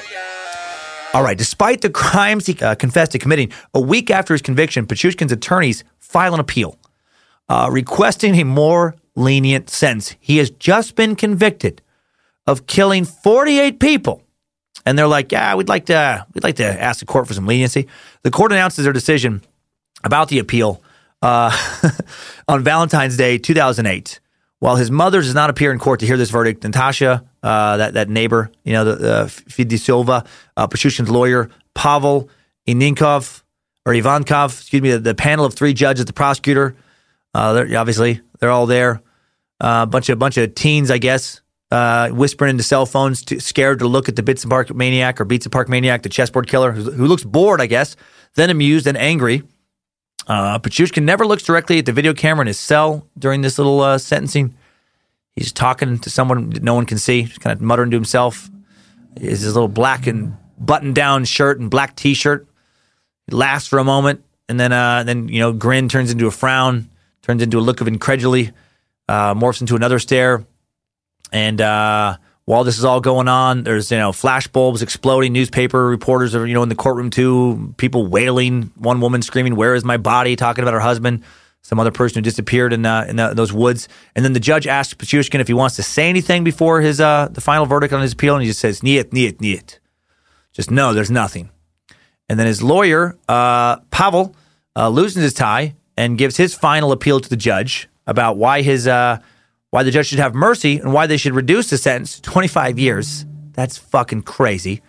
All right, despite the crimes he uh, confessed to committing, a week after his conviction, Pichushkin's attorneys file an appeal uh, requesting a more lenient sentence. He has just been convicted of killing 48 people. And they're like, yeah, we'd like to we'd like to ask the court for some leniency. The court announces their decision about the appeal uh, on Valentine's Day 2008. While his mother does not appear in court to hear this verdict, Natasha, uh, that that neighbor, you know, the uh, Fidisova, uh, lawyer, Pavel Ininkov or Ivankov, excuse me, the, the panel of three judges, the prosecutor, uh, they're, obviously, they're all there. A uh, bunch of bunch of teens, I guess, uh, whispering into cell phones, to, scared to look at the Bits and Park maniac or Beats and Park maniac, the chessboard killer, who, who looks bored, I guess, then amused and angry. Uh, Pichushkin never looks directly at the video camera in his cell during this little uh, sentencing. He's talking to someone that no one can see, just kind of muttering to himself. Is his little black and button down shirt and black t shirt. He laughs for a moment, and then uh, then you know, grin turns into a frown, turns into a look of incredulity, uh, morphs into another stare, and uh, while this is all going on, there's you know flash bulbs exploding, newspaper reporters are you know in the courtroom too, people wailing, one woman screaming, "Where is my body?" talking about her husband, some other person who disappeared in uh, in the, those woods, and then the judge asks Pichushkin if he wants to say anything before his uh, the final verdict on his appeal, and he just says, "Niet, niet, niet," just no, there's nothing. And then his lawyer, uh, Pavel, uh, loosens his tie and gives his final appeal to the judge about why his uh, why the judge should have mercy and why they should reduce the sentence to 25 years. That's fucking crazy.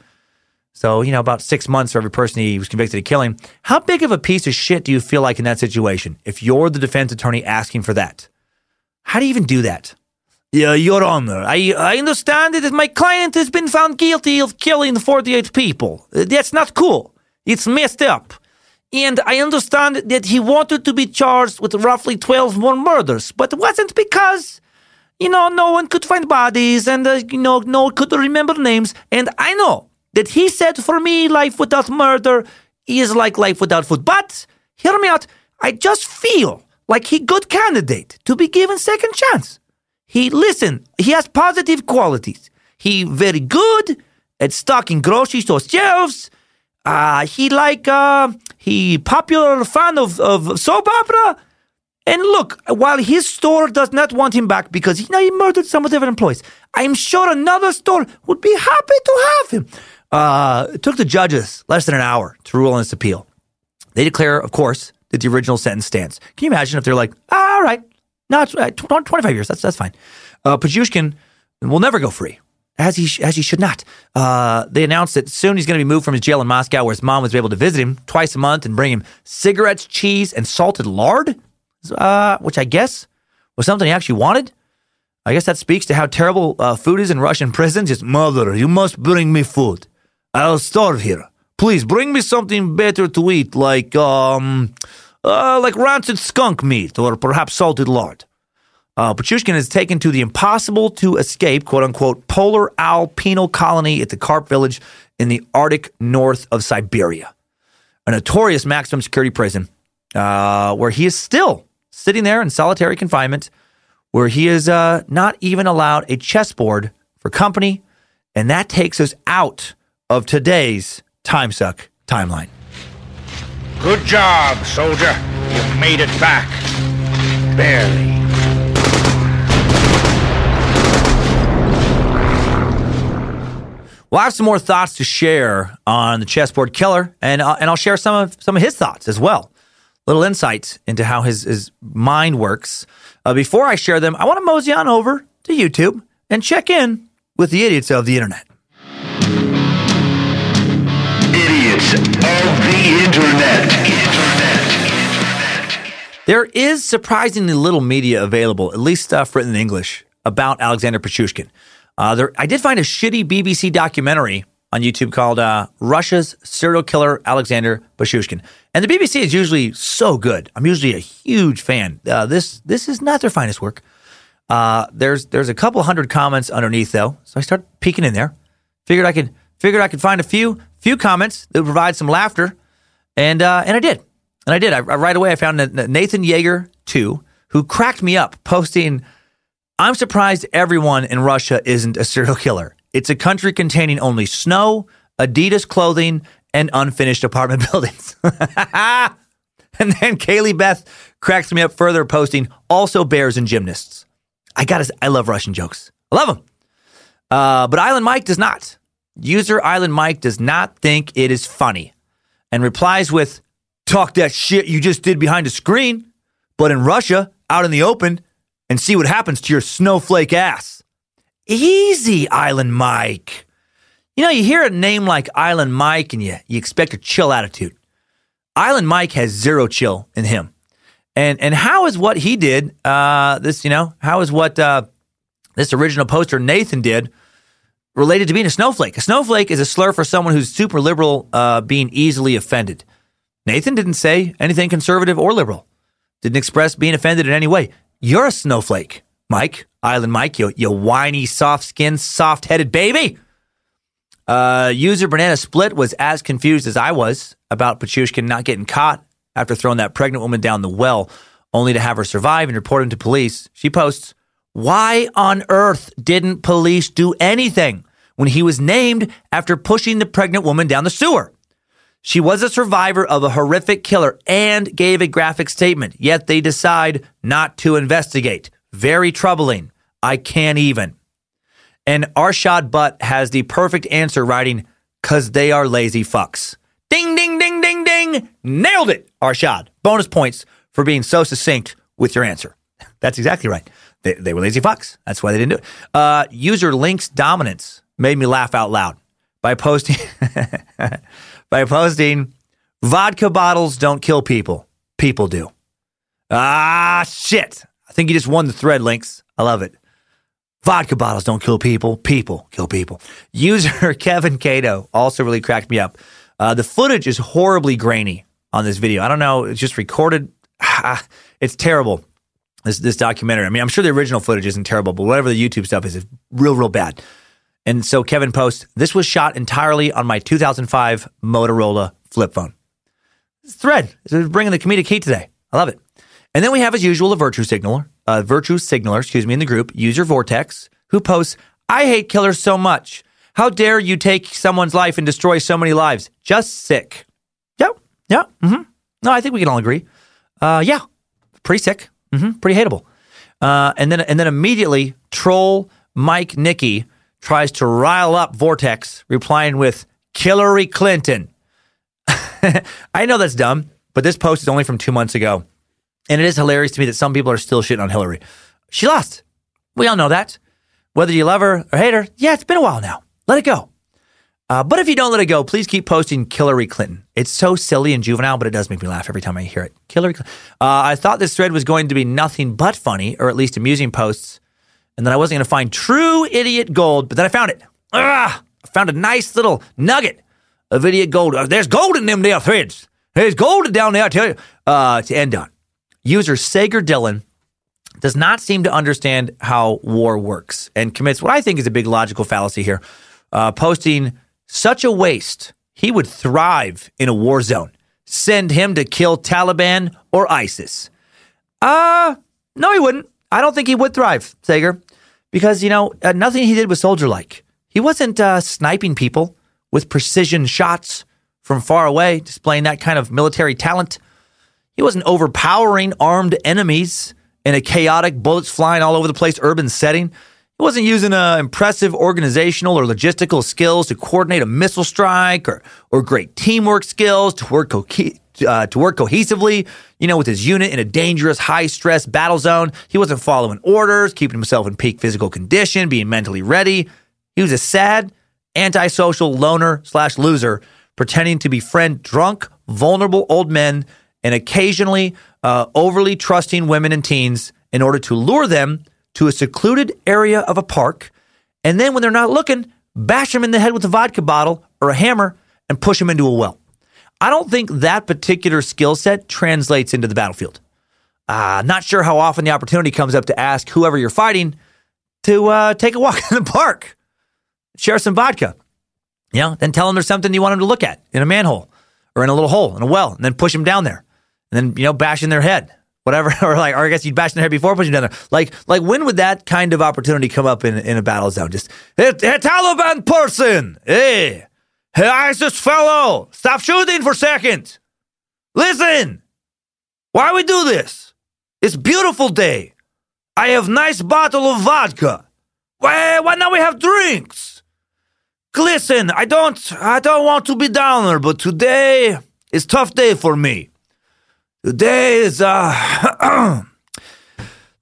So, you know, about six months for every person he was convicted of killing. How big of a piece of shit do you feel like in that situation if you're the defense attorney asking for that? How do you even do that? Yeah, Your Honor, I, I understand that my client has been found guilty of killing 48 people. That's not cool. It's messed up. And I understand that he wanted to be charged with roughly 12 more murders, but it wasn't because you know, no one could find bodies and, uh, you know, no one could remember names. And I know that he said for me, life without murder is like life without food. But hear me out. I just feel like he good candidate to be given second chance. He listen, he has positive qualities. He very good at stocking grocery store shelves. Uh, he like uh, he popular fan of, of soap opera and look, while his store does not want him back because you know, he murdered some of their employees, I'm sure another store would be happy to have him. Uh, it took the judges less than an hour to rule on this appeal. They declare, of course, that the original sentence stands. Can you imagine if they're like, ah, all right, not uh, 25 years, that's, that's fine. Uh, Pichushkin will never go free, as he, as he should not. Uh, they announced that soon he's going to be moved from his jail in Moscow, where his mom was able to visit him twice a month and bring him cigarettes, cheese, and salted lard uh, which I guess was something he actually wanted. I guess that speaks to how terrible uh, food is in Russian prisons. Just, mother, you must bring me food. I'll starve here. Please bring me something better to eat, like um, uh, like rancid skunk meat or perhaps salted lard. Uh, Pichushkin is taken to the impossible to escape, quote unquote, polar owl penal colony at the Kharp village in the Arctic north of Siberia, a notorious maximum security prison uh, where he is still sitting there in solitary confinement where he is uh, not even allowed a chessboard for company. And that takes us out of today's Time Suck timeline. Good job, soldier. You made it back. Barely. Well, I have some more thoughts to share on the chessboard killer, and uh, and I'll share some of some of his thoughts as well little insights into how his, his mind works. Uh, before I share them, I want to mosey on over to YouTube and check in with the idiots of the internet. Idiots of the internet. Internet. There is surprisingly little media available, at least stuff written in English, about Alexander Pichushkin. Uh, there, I did find a shitty BBC documentary on YouTube called uh, Russia's Serial Killer Alexander Pichushkin. And the BBC is usually so good. I'm usually a huge fan. Uh, this this is not their finest work. Uh, there's there's a couple hundred comments underneath though, so I started peeking in there. Figured I could figured I could find a few few comments that would provide some laughter, and uh, and I did, and I did. I, right away I found Nathan Yeager too, who cracked me up posting. I'm surprised everyone in Russia isn't a serial killer. It's a country containing only snow, Adidas clothing, and unfinished apartment buildings. and then Kaylee Beth cracks me up further, posting also bears and gymnasts. I gotta, I love Russian jokes. I love them. Uh, but Island Mike does not. User Island Mike does not think it is funny and replies with, Talk that shit you just did behind a screen, but in Russia, out in the open, and see what happens to your snowflake ass. Easy, Island Mike. You know, you hear a name like Island Mike and you, you expect a chill attitude. Island Mike has zero chill in him. And and how is what he did, uh, this, you know, how is what uh, this original poster Nathan did related to being a snowflake? A snowflake is a slur for someone who's super liberal, uh, being easily offended. Nathan didn't say anything conservative or liberal, didn't express being offended in any way. You're a snowflake, Mike, Island Mike, you, you whiny, soft skinned, soft headed baby. Uh, user Banana Split was as confused as I was about Pachushkin not getting caught after throwing that pregnant woman down the well, only to have her survive and report him to police. She posts, Why on earth didn't police do anything when he was named after pushing the pregnant woman down the sewer? She was a survivor of a horrific killer and gave a graphic statement, yet they decide not to investigate. Very troubling. I can't even. And Arshad Butt has the perfect answer writing, cause they are lazy fucks. Ding, ding, ding, ding, ding. Nailed it, Arshad. Bonus points for being so succinct with your answer. That's exactly right. They, they were lazy fucks. That's why they didn't do it. Uh, user Link's dominance made me laugh out loud by posting by posting vodka bottles don't kill people. People do. Ah, shit. I think you just won the thread, Links. I love it. Vodka bottles don't kill people. People kill people. User Kevin Cato also really cracked me up. Uh, the footage is horribly grainy on this video. I don't know. It's just recorded. it's terrible. This this documentary. I mean, I'm sure the original footage isn't terrible, but whatever the YouTube stuff is, is real, real bad. And so Kevin posts, this was shot entirely on my 2005 Motorola flip phone. Thread is bringing the comedic heat today. I love it. And then we have, as usual, a virtue signaler, a virtue signaler, excuse me, in the group, user Vortex, who posts, I hate killers so much. How dare you take someone's life and destroy so many lives? Just sick. Yeah, yeah. Mm-hmm. No, I think we can all agree. Uh, yeah, pretty sick. Mm-hmm. Pretty hateable. Uh, and then, and then immediately, troll Mike Nicky tries to rile up Vortex, replying with Hillary Clinton. I know that's dumb, but this post is only from two months ago. And it is hilarious to me that some people are still shitting on Hillary. She lost. We all know that. Whether you love her or hate her, yeah, it's been a while now. Let it go. Uh, but if you don't let it go, please keep posting Hillary Clinton. It's so silly and juvenile, but it does make me laugh every time I hear it. Hillary Clinton. Uh, I thought this thread was going to be nothing but funny, or at least amusing posts, and that I wasn't going to find true idiot gold, but then I found it. Ah, I found a nice little nugget of idiot gold. Uh, there's gold in them there threads. There's gold down there, I tell you. Uh, to end on. User Sager Dillon does not seem to understand how war works and commits what I think is a big logical fallacy here, uh, posting such a waste. He would thrive in a war zone. Send him to kill Taliban or ISIS. Uh, no, he wouldn't. I don't think he would thrive, Sager, because, you know, uh, nothing he did was soldier like. He wasn't uh, sniping people with precision shots from far away, displaying that kind of military talent. He wasn't overpowering armed enemies in a chaotic, bullets flying all over the place urban setting. He wasn't using uh, impressive organizational or logistical skills to coordinate a missile strike or, or great teamwork skills to work, co- uh, to work cohesively, you know, with his unit in a dangerous, high stress battle zone. He wasn't following orders, keeping himself in peak physical condition, being mentally ready. He was a sad, antisocial loner slash loser, pretending to befriend drunk, vulnerable old men and occasionally uh, overly trusting women and teens in order to lure them to a secluded area of a park. And then when they're not looking, bash them in the head with a vodka bottle or a hammer and push them into a well. I don't think that particular skill set translates into the battlefield. Uh, not sure how often the opportunity comes up to ask whoever you're fighting to uh, take a walk in the park, share some vodka. You know, then tell them there's something you want them to look at in a manhole or in a little hole in a well, and then push them down there and then you know bash in their head whatever or like or I guess you'd bash in their head before pushing down there like like when would that kind of opportunity come up in in a battle zone just hey Taliban person hey hey ISIS fellow stop shooting for a second listen why we do this? It's beautiful day. I have nice bottle of vodka. Why why now we have drinks? Listen I don't I don't want to be downer but today is tough day for me. Today is uh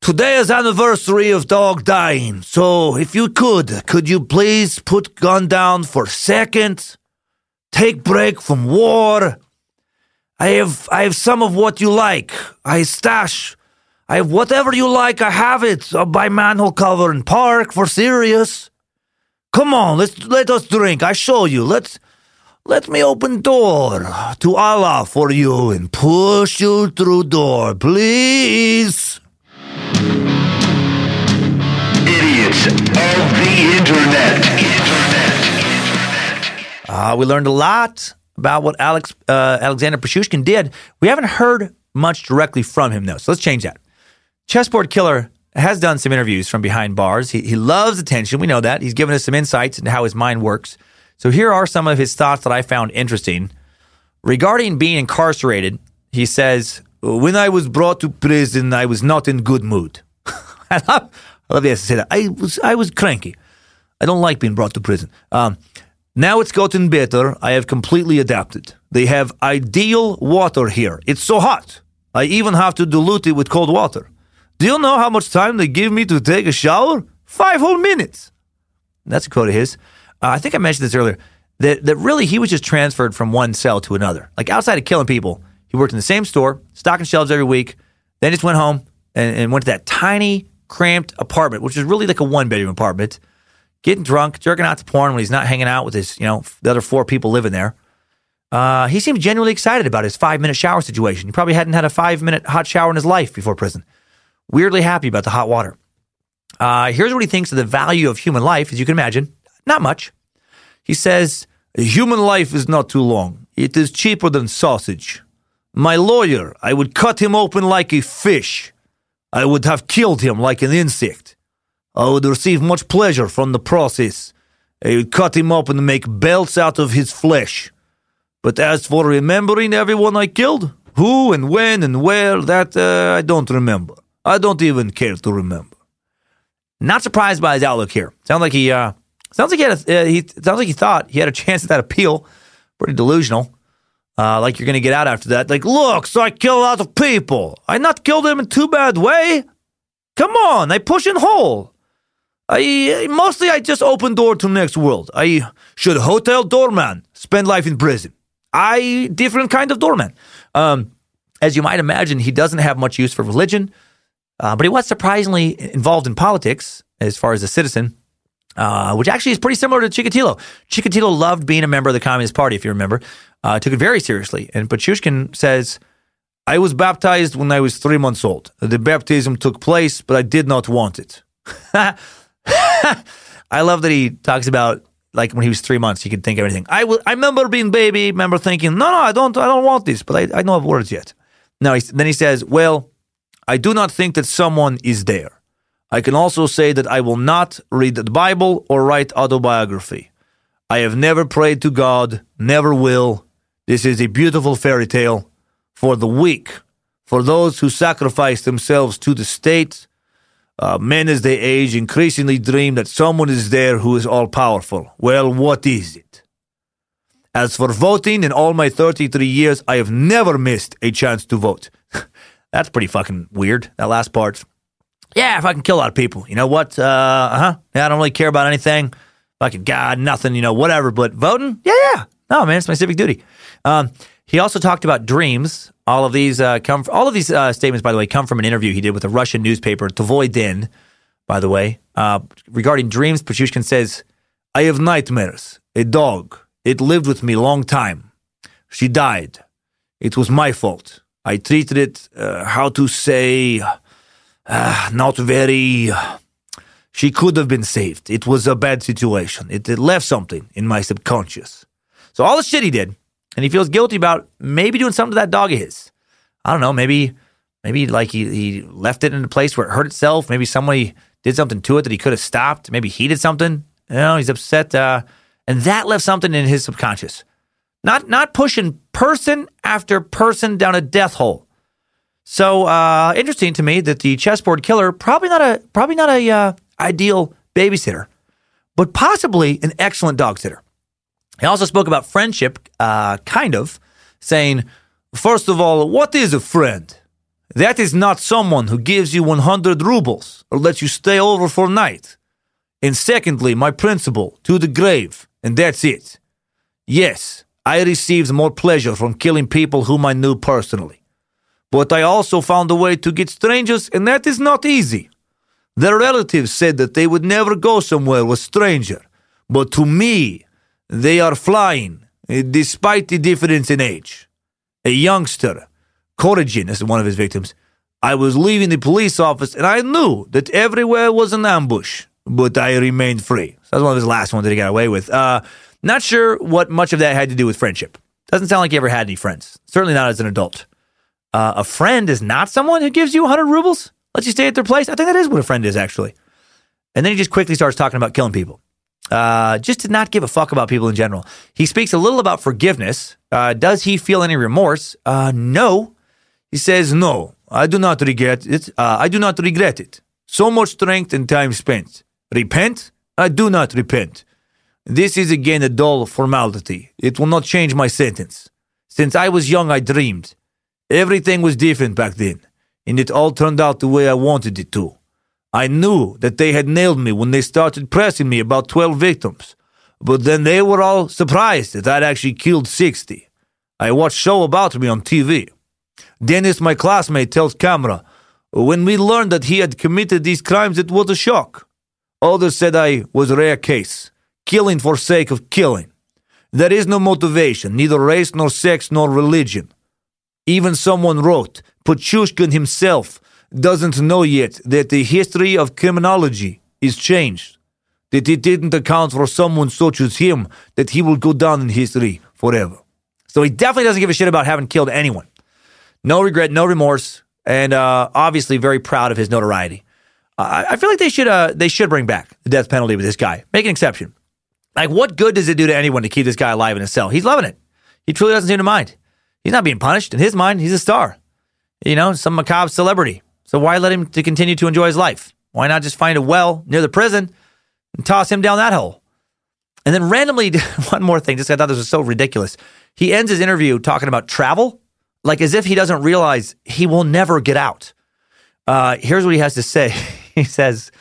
Today is anniversary of dog dying. So if you could, could you please put gun down for second? Take break from war. I have I have some of what you like. I stash. I have whatever you like. I have it uh, by manhole cover in park for serious. Come on, let's let us drink. I show you. Let's let me open door to Allah for you and push you through door, please. Idiots of the Internet. Uh, we learned a lot about what Alex uh, Alexander Pashushkin did. We haven't heard much directly from him though, so let's change that. Chessboard Killer has done some interviews from behind bars. He, he loves attention. We know that. He's given us some insights into how his mind works. So here are some of his thoughts that I found interesting. Regarding being incarcerated, he says, When I was brought to prison, I was not in good mood. I love, I love to say that. I was, I was cranky. I don't like being brought to prison. Um, now it's gotten better. I have completely adapted. They have ideal water here. It's so hot. I even have to dilute it with cold water. Do you know how much time they give me to take a shower? Five whole minutes. That's a quote of his. Uh, I think I mentioned this earlier. That, that really he was just transferred from one cell to another. Like outside of killing people, he worked in the same store, stocking shelves every week, then just went home and, and went to that tiny, cramped apartment, which is really like a one bedroom apartment, getting drunk, jerking out to porn when he's not hanging out with his, you know, the other four people living there. Uh, he seemed genuinely excited about his five minute shower situation. He probably hadn't had a five minute hot shower in his life before prison. Weirdly happy about the hot water. Uh, here's what he thinks of the value of human life, as you can imagine. Not much. He says, Human life is not too long. It is cheaper than sausage. My lawyer, I would cut him open like a fish. I would have killed him like an insect. I would receive much pleasure from the process. I would cut him open and make belts out of his flesh. But as for remembering everyone I killed, who and when and where, that uh, I don't remember. I don't even care to remember. Not surprised by his outlook here. Sounds like he uh, sounds like he had a, uh, he sounds like he thought he had a chance at that appeal. Pretty delusional. Uh, like you're gonna get out after that. Like, look, so I kill a lot of people. I not kill them in too bad way. Come on, I push in hole. I mostly I just open door to next world. I should hotel doorman spend life in prison. I different kind of doorman. Um, as you might imagine, he doesn't have much use for religion, uh, but he was surprisingly involved in politics as far as a citizen, uh, which actually is pretty similar to Chikatilo. Chikatilo loved being a member of the Communist Party, if you remember, uh, took it very seriously. And Pichushkin says, I was baptized when I was three months old. The baptism took place, but I did not want it. I love that he talks about like when he was three months, he could think of everything. I, I remember being baby, remember thinking, no, no, I don't, I don't want this, but I, I don't have words yet. Now, then he says, well, I do not think that someone is there. I can also say that I will not read the Bible or write autobiography. I have never prayed to God, never will. This is a beautiful fairy tale for the weak, for those who sacrifice themselves to the state. Uh, men as they age increasingly dream that someone is there who is all powerful. Well, what is it? As for voting, in all my 33 years, I have never missed a chance to vote. That's pretty fucking weird, that last part. Yeah, if I can kill a lot of people, you know what? Uh huh. Yeah, I don't really care about anything. Fucking God, nothing, you know, whatever. But voting, yeah, yeah. No, man, it's my civic duty. Um, he also talked about dreams. All of these uh, come. All of these uh, statements, by the way, come from an interview he did with a Russian newspaper, Tvoi Den. By the way, uh, regarding dreams, Pichushkin says, "I have nightmares. A dog. It lived with me long time. She died. It was my fault. I treated it. Uh, how to say? uh, not very. She could have been saved. It was a bad situation. It, it left something in my subconscious. So all the shit he did, and he feels guilty about maybe doing something to that dog of his. I don't know. Maybe, maybe like he, he left it in a place where it hurt itself. Maybe somebody did something to it that he could have stopped. Maybe he did something. You know, he's upset, uh, and that left something in his subconscious. Not not pushing person after person down a death hole. So uh, interesting to me that the chessboard killer probably not a probably not a uh, ideal babysitter, but possibly an excellent dog sitter. He also spoke about friendship, uh, kind of saying, first of all, what is a friend? That is not someone who gives you 100 rubles or lets you stay over for a night. And secondly, my principle, to the grave, and that's it. Yes, I received more pleasure from killing people whom I knew personally. But I also found a way to get strangers, and that is not easy. Their relatives said that they would never go somewhere with stranger, but to me, they are flying, eh, despite the difference in age. A youngster, Korigin is one of his victims. I was leaving the police office, and I knew that everywhere was an ambush, but I remained free. So that's one of his last ones that he got away with. Uh, Not sure what much of that had to do with friendship. Doesn't sound like he ever had any friends. Certainly not as an adult. Uh, a friend is not someone who gives you 100 rubles, lets you stay at their place. I think that is what a friend is, actually. And then he just quickly starts talking about killing people. Uh, just to not give a fuck about people in general. He speaks a little about forgiveness. Uh, does he feel any remorse? Uh, no. He says, No, I do not regret it. Uh, I do not regret it. So much strength and time spent. Repent? I do not repent. This is again a dull formality. It will not change my sentence. Since I was young, I dreamed. Everything was different back then, and it all turned out the way I wanted it to. I knew that they had nailed me when they started pressing me about 12 victims, but then they were all surprised that I'd actually killed 60. I watched show about me on TV. Dennis, my classmate, tells camera, when we learned that he had committed these crimes, it was a shock. Others said I was a rare case, killing for sake of killing. There is no motivation, neither race nor sex nor religion. Even someone wrote, Pichushkin himself doesn't know yet that the history of criminology is changed, that it didn't account for someone such as him, that he will go down in history forever. So he definitely doesn't give a shit about having killed anyone. No regret, no remorse, and uh, obviously very proud of his notoriety. I, feel like they should uh, they should bring back the death penalty with this guy. Make an exception. Like, what good does it do to anyone to keep this guy alive in a cell? He's loving it. He truly doesn't seem to mind. He's not being punished. In his mind, he's a star. You know, some macabre celebrity. So why let him to continue to enjoy his life? Why not just find a well near the prison and toss him down that hole? And then randomly, one more thing, just I thought this was so ridiculous. He ends his interview talking about travel, like as if he doesn't realize he will never get out. Uh, here's what he has to say. he says,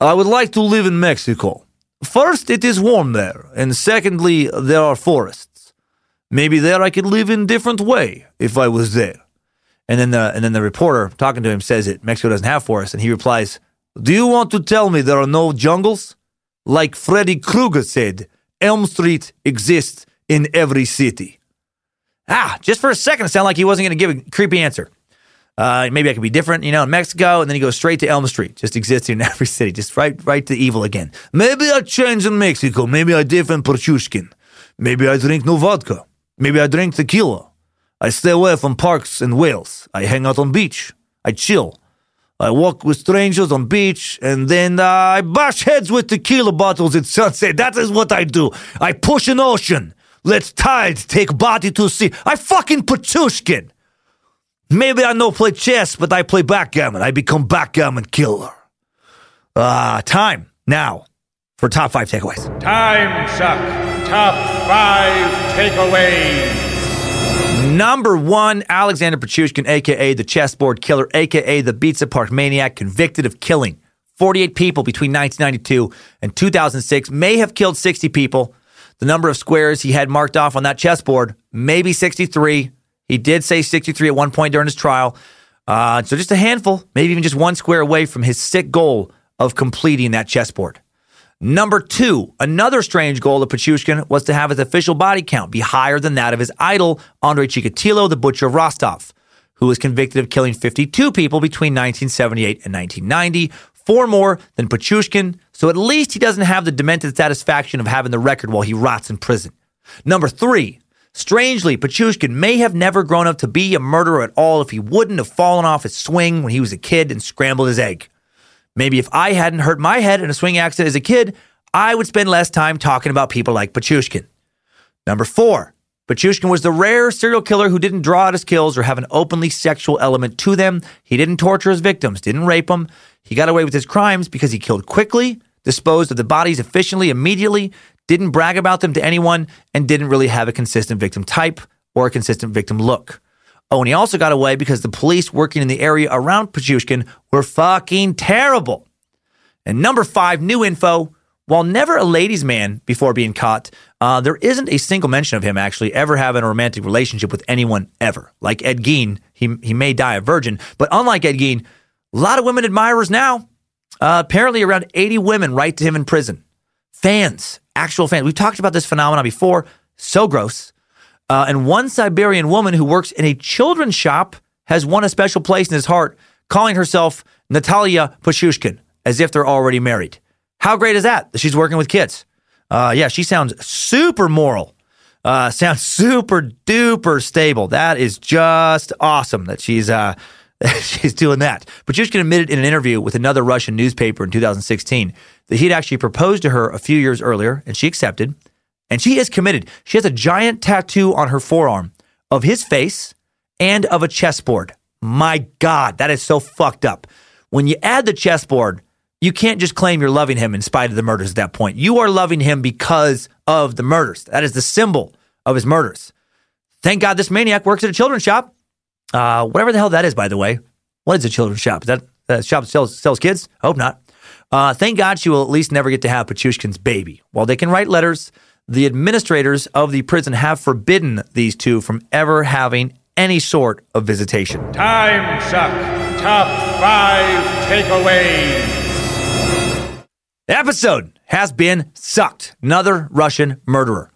I would like to live in Mexico. First, it is warm there, and secondly, there are forests. Maybe there I could live in different way if I was there. And then the and then the reporter talking to him says it Mexico doesn't have forests, and he replies, "Do you want to tell me there are no jungles? Like Freddy Krueger said, Elm Street exists in every city." Ah, just for a second, it sounded like he wasn't going to give a creepy answer. Uh, maybe I could be different, you know, in Mexico, and then he goes straight to Elm Street, just existing in every city, just right, right to evil again. Maybe I change in Mexico. Maybe I different Pichushkin. Maybe I drink no vodka. Maybe I drink tequila. I stay away from parks and whales. I hang out on beach. I chill. I walk with strangers on beach, and then I bash heads with tequila bottles at sunset. That is what I do. I push an ocean. Let tides take body to sea. I fucking Pichushkin. Maybe I know play chess, but I play backgammon. I become backgammon killer. Ah, uh, time now for top five takeaways. Time suck. Top five takeaways. Number one, Alexander Pichushkin, aka the chessboard killer, aka the Bitsa Park maniac, convicted of killing 48 people between 1992 and 2006, may have killed 60 people. The number of squares he had marked off on that chessboard, maybe 63. He did say 63 at one point during his trial. Uh, so just a handful, maybe even just one square away from his sick goal of completing that chessboard. Number two, another strange goal of Pichushkin was to have his official body count be higher than that of his idol, Andrei Chikatilo, the butcher of Rostov, who was convicted of killing 52 people between 1978 and 1990, four more than Pichushkin, so at least he doesn't have the demented satisfaction of having the record while he rots in prison. Number three, Strangely, Pichushkin may have never grown up to be a murderer at all if he wouldn't have fallen off his swing when he was a kid and scrambled his egg. Maybe if I hadn't hurt my head in a swing accident as a kid, I would spend less time talking about people like Pichushkin. Number four, Pichushkin was the rare serial killer who didn't draw out his kills or have an openly sexual element to them. He didn't torture his victims, didn't rape them. He got away with his crimes because he killed quickly, disposed of the bodies efficiently, immediately, didn't brag about them to anyone, and didn't really have a consistent victim type or a consistent victim look. Oh, and he also got away because the police working in the area around Pichushkin were fucking terrible. And number five, new info. While never a ladies' man before being caught, uh, there isn't a single mention of him actually ever having a romantic relationship with anyone ever. Like Ed Gein, he, he may die a virgin, but unlike Ed Gein, a lot of women admirers now. Uh, apparently, around 80 women write to him in prison. Fans, actual fans. We've talked about this phenomenon before. So gross. Uh, and one Siberian woman who works in a children's shop has won a special place in his heart, calling herself Natalia Pichushkin, as if they're already married. How great is that? That she's working with kids. Uh, yeah, she sounds super moral. Uh, sounds super duper stable. That is just awesome that she's uh, she's doing that. Pichushkin admitted in an interview with another Russian newspaper in 2016 that he'd actually proposed to her a few years earlier, and she accepted. And she is committed. She has a giant tattoo on her forearm of his face and of a chessboard. My God, that is so fucked up. When you add the chessboard, you can't just claim you're loving him in spite of the murders at that point. You are loving him because of the murders. That is the symbol of his murders. Thank God this maniac works at a children's shop. Uh, whatever the hell that is, by the way. What is a children's shop? Is that a shop that sells, sells kids? Hope not. Uh, thank God she will at least never get to have Pichushkin's baby. While they can write letters, the administrators of the prison have forbidden these two from ever having any sort of visitation. Time suck. Top five takeaways. The episode has been sucked. Another Russian murderer.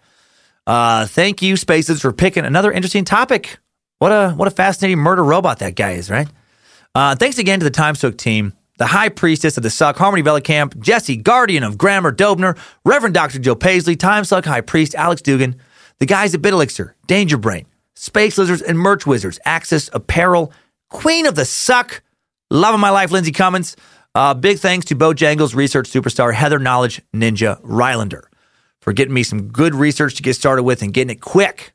Uh, thank you, Spaces, for picking another interesting topic. What a what a fascinating murder robot that guy is, right? Uh, thanks again to the Time Suck team, the High Priestess of the Suck, Harmony Vellicamp, Jesse, Guardian of Grammar, Dobner, Reverend Dr. Joe Paisley, Time Suck High Priest, Alex Dugan, the guys at Bitelixir, Danger Brain, Space Lizards, and Merch Wizards, Axis Apparel, Queen of the Suck, Love of My Life, Lindsay Cummins. Uh, big thanks to Bojangles research superstar Heather Knowledge Ninja Rylander for getting me some good research to get started with and getting it quick.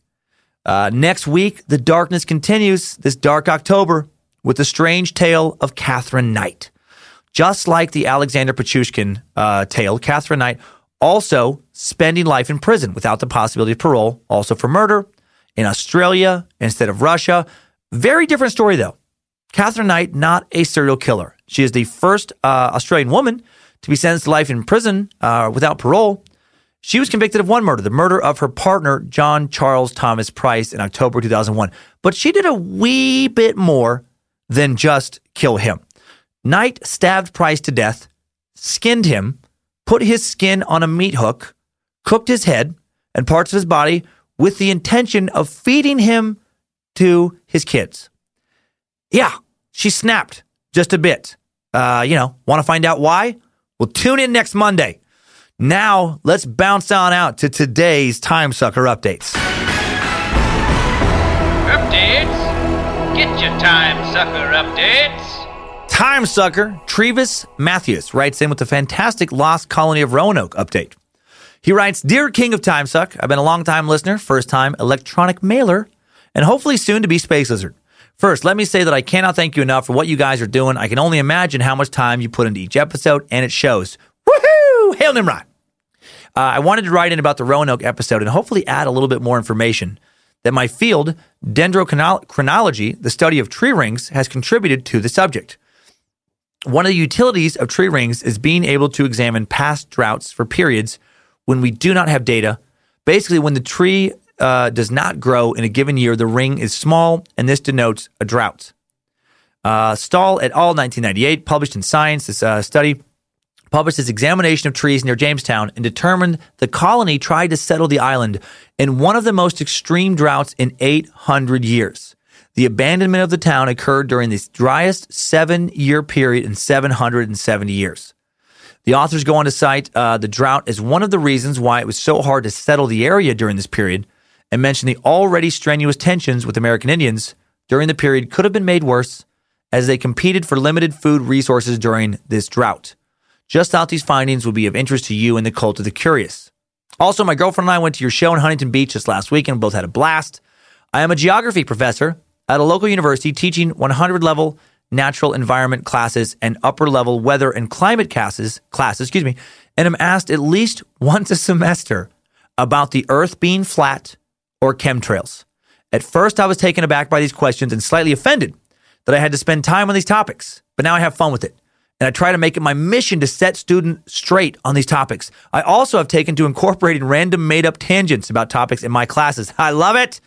Uh, next week, the darkness continues this dark October with the strange tale of Katherine Knight. Just like the Alexander Pichushkin uh, tale, Katherine Knight also spending life in prison without the possibility of parole, also for murder in Australia instead of Russia. Very different story, though. Katherine Knight, not a serial killer. She is the first uh, Australian woman to be sentenced to life in prison uh, without parole. She was convicted of one murder, the murder of her partner, John Charles Thomas Price, in October 2001. But she did a wee bit more than just kill him. Knight stabbed Price to death, skinned him, put his skin on a meat hook, cooked his head and parts of his body with the intention of feeding him to his kids. Yeah, she snapped just a bit. Uh, you know, want to find out why? Well, tune in next Monday. Now, let's bounce on out to today's Time Sucker updates. Updates? Get your time sucker updates. Time Sucker Trevis Matthews writes in with the fantastic Lost Colony of Roanoke update. He writes Dear King of Time Suck, I've been a long time listener, first time electronic mailer, and hopefully soon to be Space Lizard. First, let me say that I cannot thank you enough for what you guys are doing. I can only imagine how much time you put into each episode, and it shows. Woohoo! Hail Nimrod! Uh, I wanted to write in about the Roanoke episode and hopefully add a little bit more information that my field, dendrochronology, the study of tree rings, has contributed to the subject. One of the utilities of tree rings is being able to examine past droughts for periods when we do not have data. Basically, when the tree uh, does not grow in a given year, the ring is small, and this denotes a drought. Uh, Stahl et al. 1998 published in Science this uh, study published its examination of trees near Jamestown and determined the colony tried to settle the island in one of the most extreme droughts in 800 years. The abandonment of the town occurred during the driest seven year period in 770 years. The authors go on to cite uh, the drought as one of the reasons why it was so hard to settle the area during this period and mention the already strenuous tensions with American Indians during the period could have been made worse as they competed for limited food resources during this drought. Just thought these findings would be of interest to you and the cult of the curious. Also, my girlfriend and I went to your show in Huntington Beach just last week and both had a blast. I am a geography professor at a local university teaching 100 level natural environment classes and upper level weather and climate classes, classes, excuse me, and am asked at least once a semester about the earth being flat or chemtrails. At first, I was taken aback by these questions and slightly offended that I had to spend time on these topics, but now I have fun with it and I try to make it my mission to set students straight on these topics. I also have taken to incorporating random made up tangents about topics in my classes. I love it.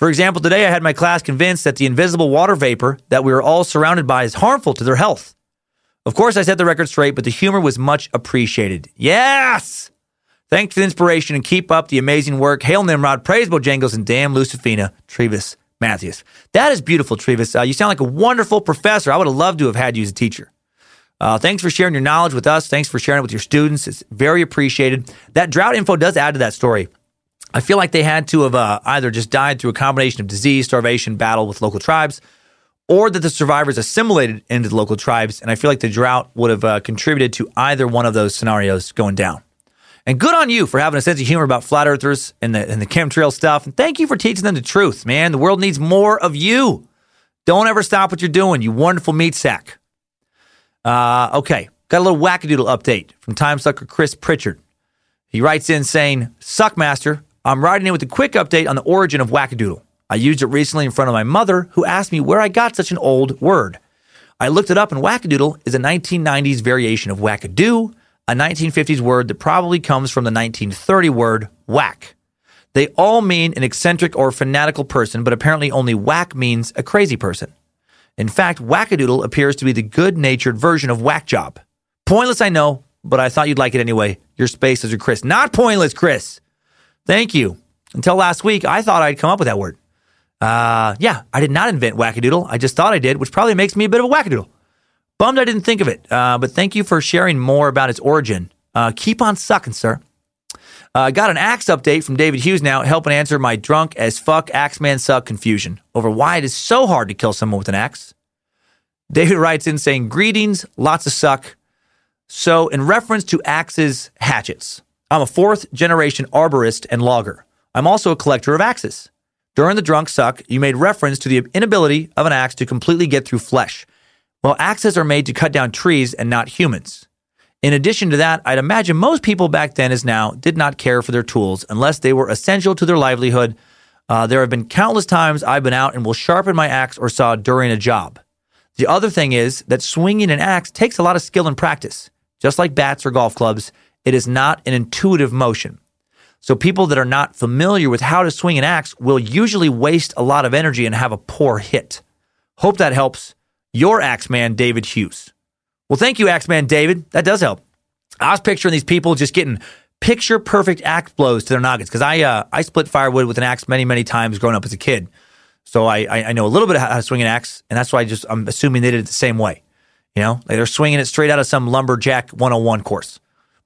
For example, today I had my class convinced that the invisible water vapor that we are all surrounded by is harmful to their health. Of course, I set the record straight, but the humor was much appreciated. Yes! Thanks for the inspiration and keep up the amazing work. Hail Nimrod, praise Bojangles, and damn Lucifina, Trevis Matthews. That is beautiful, Trevis. Uh, you sound like a wonderful professor. I would have loved to have had you as a teacher. Uh, thanks for sharing your knowledge with us. Thanks for sharing it with your students. It's very appreciated. That drought info does add to that story. I feel like they had to have uh, either just died through a combination of disease, starvation, battle with local tribes, or that the survivors assimilated into the local tribes. And I feel like the drought would have uh, contributed to either one of those scenarios going down. And good on you for having a sense of humor about flat earthers and the, and the chemtrail stuff. And thank you for teaching them the truth, man. The world needs more of you. Don't ever stop what you're doing, you wonderful meat sack. Uh, okay, got a little wackadoodle update from time sucker Chris Pritchard. He writes in saying, Suckmaster, I'm writing in with a quick update on the origin of wackadoodle. I used it recently in front of my mother, who asked me where I got such an old word. I looked it up, and wackadoodle is a 1990s variation of wackadoo, a 1950s word that probably comes from the 1930 word whack. They all mean an eccentric or fanatical person, but apparently only whack means a crazy person. In fact, wackadoodle appears to be the good natured version of whack job. Pointless, I know, but I thought you'd like it anyway. Your space is your Chris. Not pointless, Chris. Thank you. Until last week, I thought I'd come up with that word. Uh, yeah, I did not invent wackadoodle. I just thought I did, which probably makes me a bit of a wackadoodle. Bummed I didn't think of it, uh, but thank you for sharing more about its origin. Uh, keep on sucking, sir. Uh, got an axe update from David Hughes now, helping answer my drunk as fuck Axeman suck confusion over why it is so hard to kill someone with an axe. David writes in saying, Greetings, lots of suck. So, in reference to axes, hatchets, I'm a fourth generation arborist and logger. I'm also a collector of axes. During the drunk suck, you made reference to the inability of an axe to completely get through flesh. Well, axes are made to cut down trees and not humans. In addition to that, I'd imagine most people back then as now did not care for their tools unless they were essential to their livelihood. Uh, there have been countless times I've been out and will sharpen my axe or saw during a job. The other thing is that swinging an axe takes a lot of skill and practice. Just like bats or golf clubs, it is not an intuitive motion. So people that are not familiar with how to swing an axe will usually waste a lot of energy and have a poor hit. Hope that helps. Your Axeman, David Hughes. Well, thank you, Axeman David. That does help. I was picturing these people just getting picture perfect axe blows to their noggins because I uh, I split firewood with an axe many many times growing up as a kid, so I I know a little bit how to swing an axe, and that's why I just I'm assuming they did it the same way. You know, like they're swinging it straight out of some lumberjack 101 course.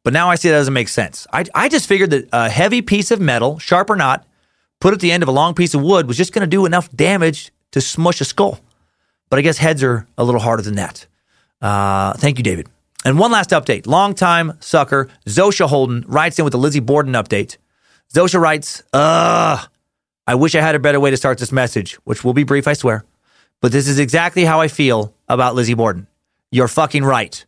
But now I see that doesn't make sense. I, I just figured that a heavy piece of metal, sharp or not, put at the end of a long piece of wood was just going to do enough damage to smush a skull. But I guess heads are a little harder than that. Uh, thank you, David. And one last update. Longtime sucker Zosha Holden writes in with a Lizzie Borden update. Zosha writes, Ugh, I wish I had a better way to start this message, which will be brief, I swear. But this is exactly how I feel about Lizzie Borden. You're fucking right.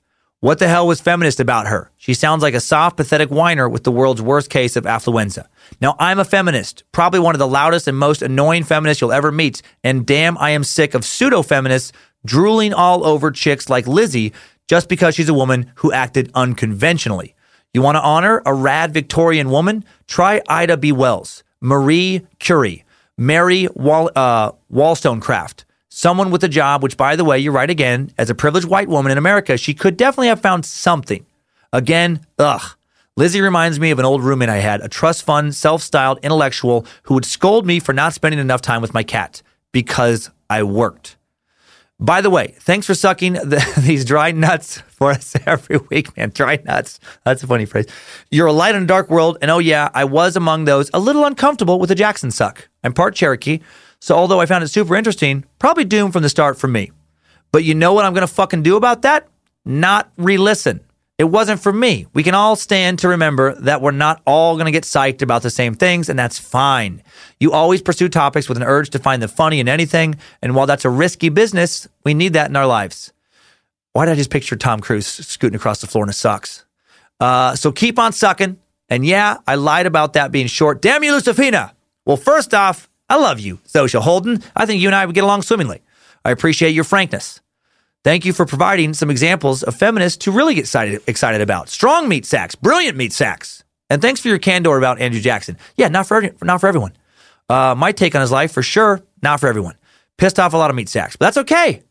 What the hell was feminist about her? She sounds like a soft, pathetic whiner with the world's worst case of affluenza. Now, I'm a feminist, probably one of the loudest and most annoying feminists you'll ever meet, and damn, I am sick of pseudo feminists drooling all over chicks like Lizzie just because she's a woman who acted unconventionally. You want to honor a rad Victorian woman? Try Ida B. Wells, Marie Curie, Mary Wall, uh, Wollstonecraft someone with a job, which, by the way, you're right again, as a privileged white woman in America, she could definitely have found something. Again, ugh. Lizzie reminds me of an old roommate I had, a trust fund, self styled intellectual who would scold me for not spending enough time with my cat because I worked. By the way, thanks for sucking the, these dry nuts for us every week, man. Dry nuts. That's a funny phrase. You're a light in a dark world. And oh, yeah, I was among those a little uncomfortable with the Jackson suck. I'm part Cherokee. So although I found it super interesting, probably doomed from the start for me. But you know what I'm going to fucking do about that? Not re listen. It wasn't for me. We can all stand to remember that we're not all going to get psyched about the same things, and that's fine. You always pursue topics with an urge to find the funny in anything, and while that's a risky business, we need that in our lives. Why did I just picture Tom Cruise scooting across the floor in his socks? Uh, so keep on sucking. And yeah, I lied about that being short. Damn you, Lucifina. Well, first off, I love you, Zosha Holden. I think you and I would get along swimmingly. I appreciate your frankness. Thank you for providing some examples of feminists to really get excited, excited about. Strong meat sacks, brilliant meat sacks. And thanks for your candor about Andrew Jackson. Yeah, not for not for everyone. Uh, my take on his life, for sure, not for everyone. Pissed off a lot of meat sacks, but that's okay.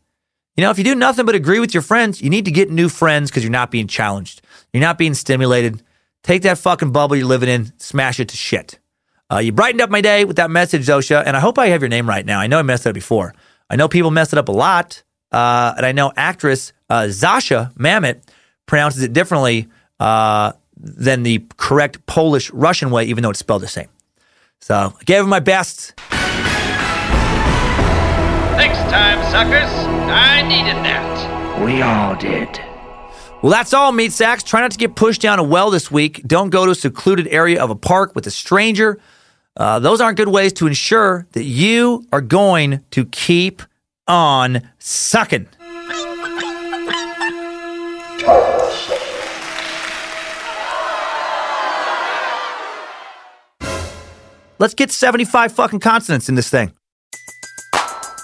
You know, if you do nothing but agree with your friends, you need to get new friends because you're not being challenged. You're not being stimulated. Take that fucking bubble you're living in, smash it to shit. Uh, you brightened up my day with that message, Zosha, and I hope I have your name right now. I know I messed it up before. I know people mess it up a lot. uh, and I know actress uh, Zosia Mamet pronounces it differently uh, than the correct Polish Russian way, even though it's spelled the same. So I gave it my best. Next time, suckers. I needed that. We all did. Well, that's all, meat sacks. Try not to get pushed down a well this week. Don't go to a secluded area of a park with a stranger. Uh, those aren't good ways to ensure that you are going to keep on sucking. Let's get 75 fucking consonants in this thing.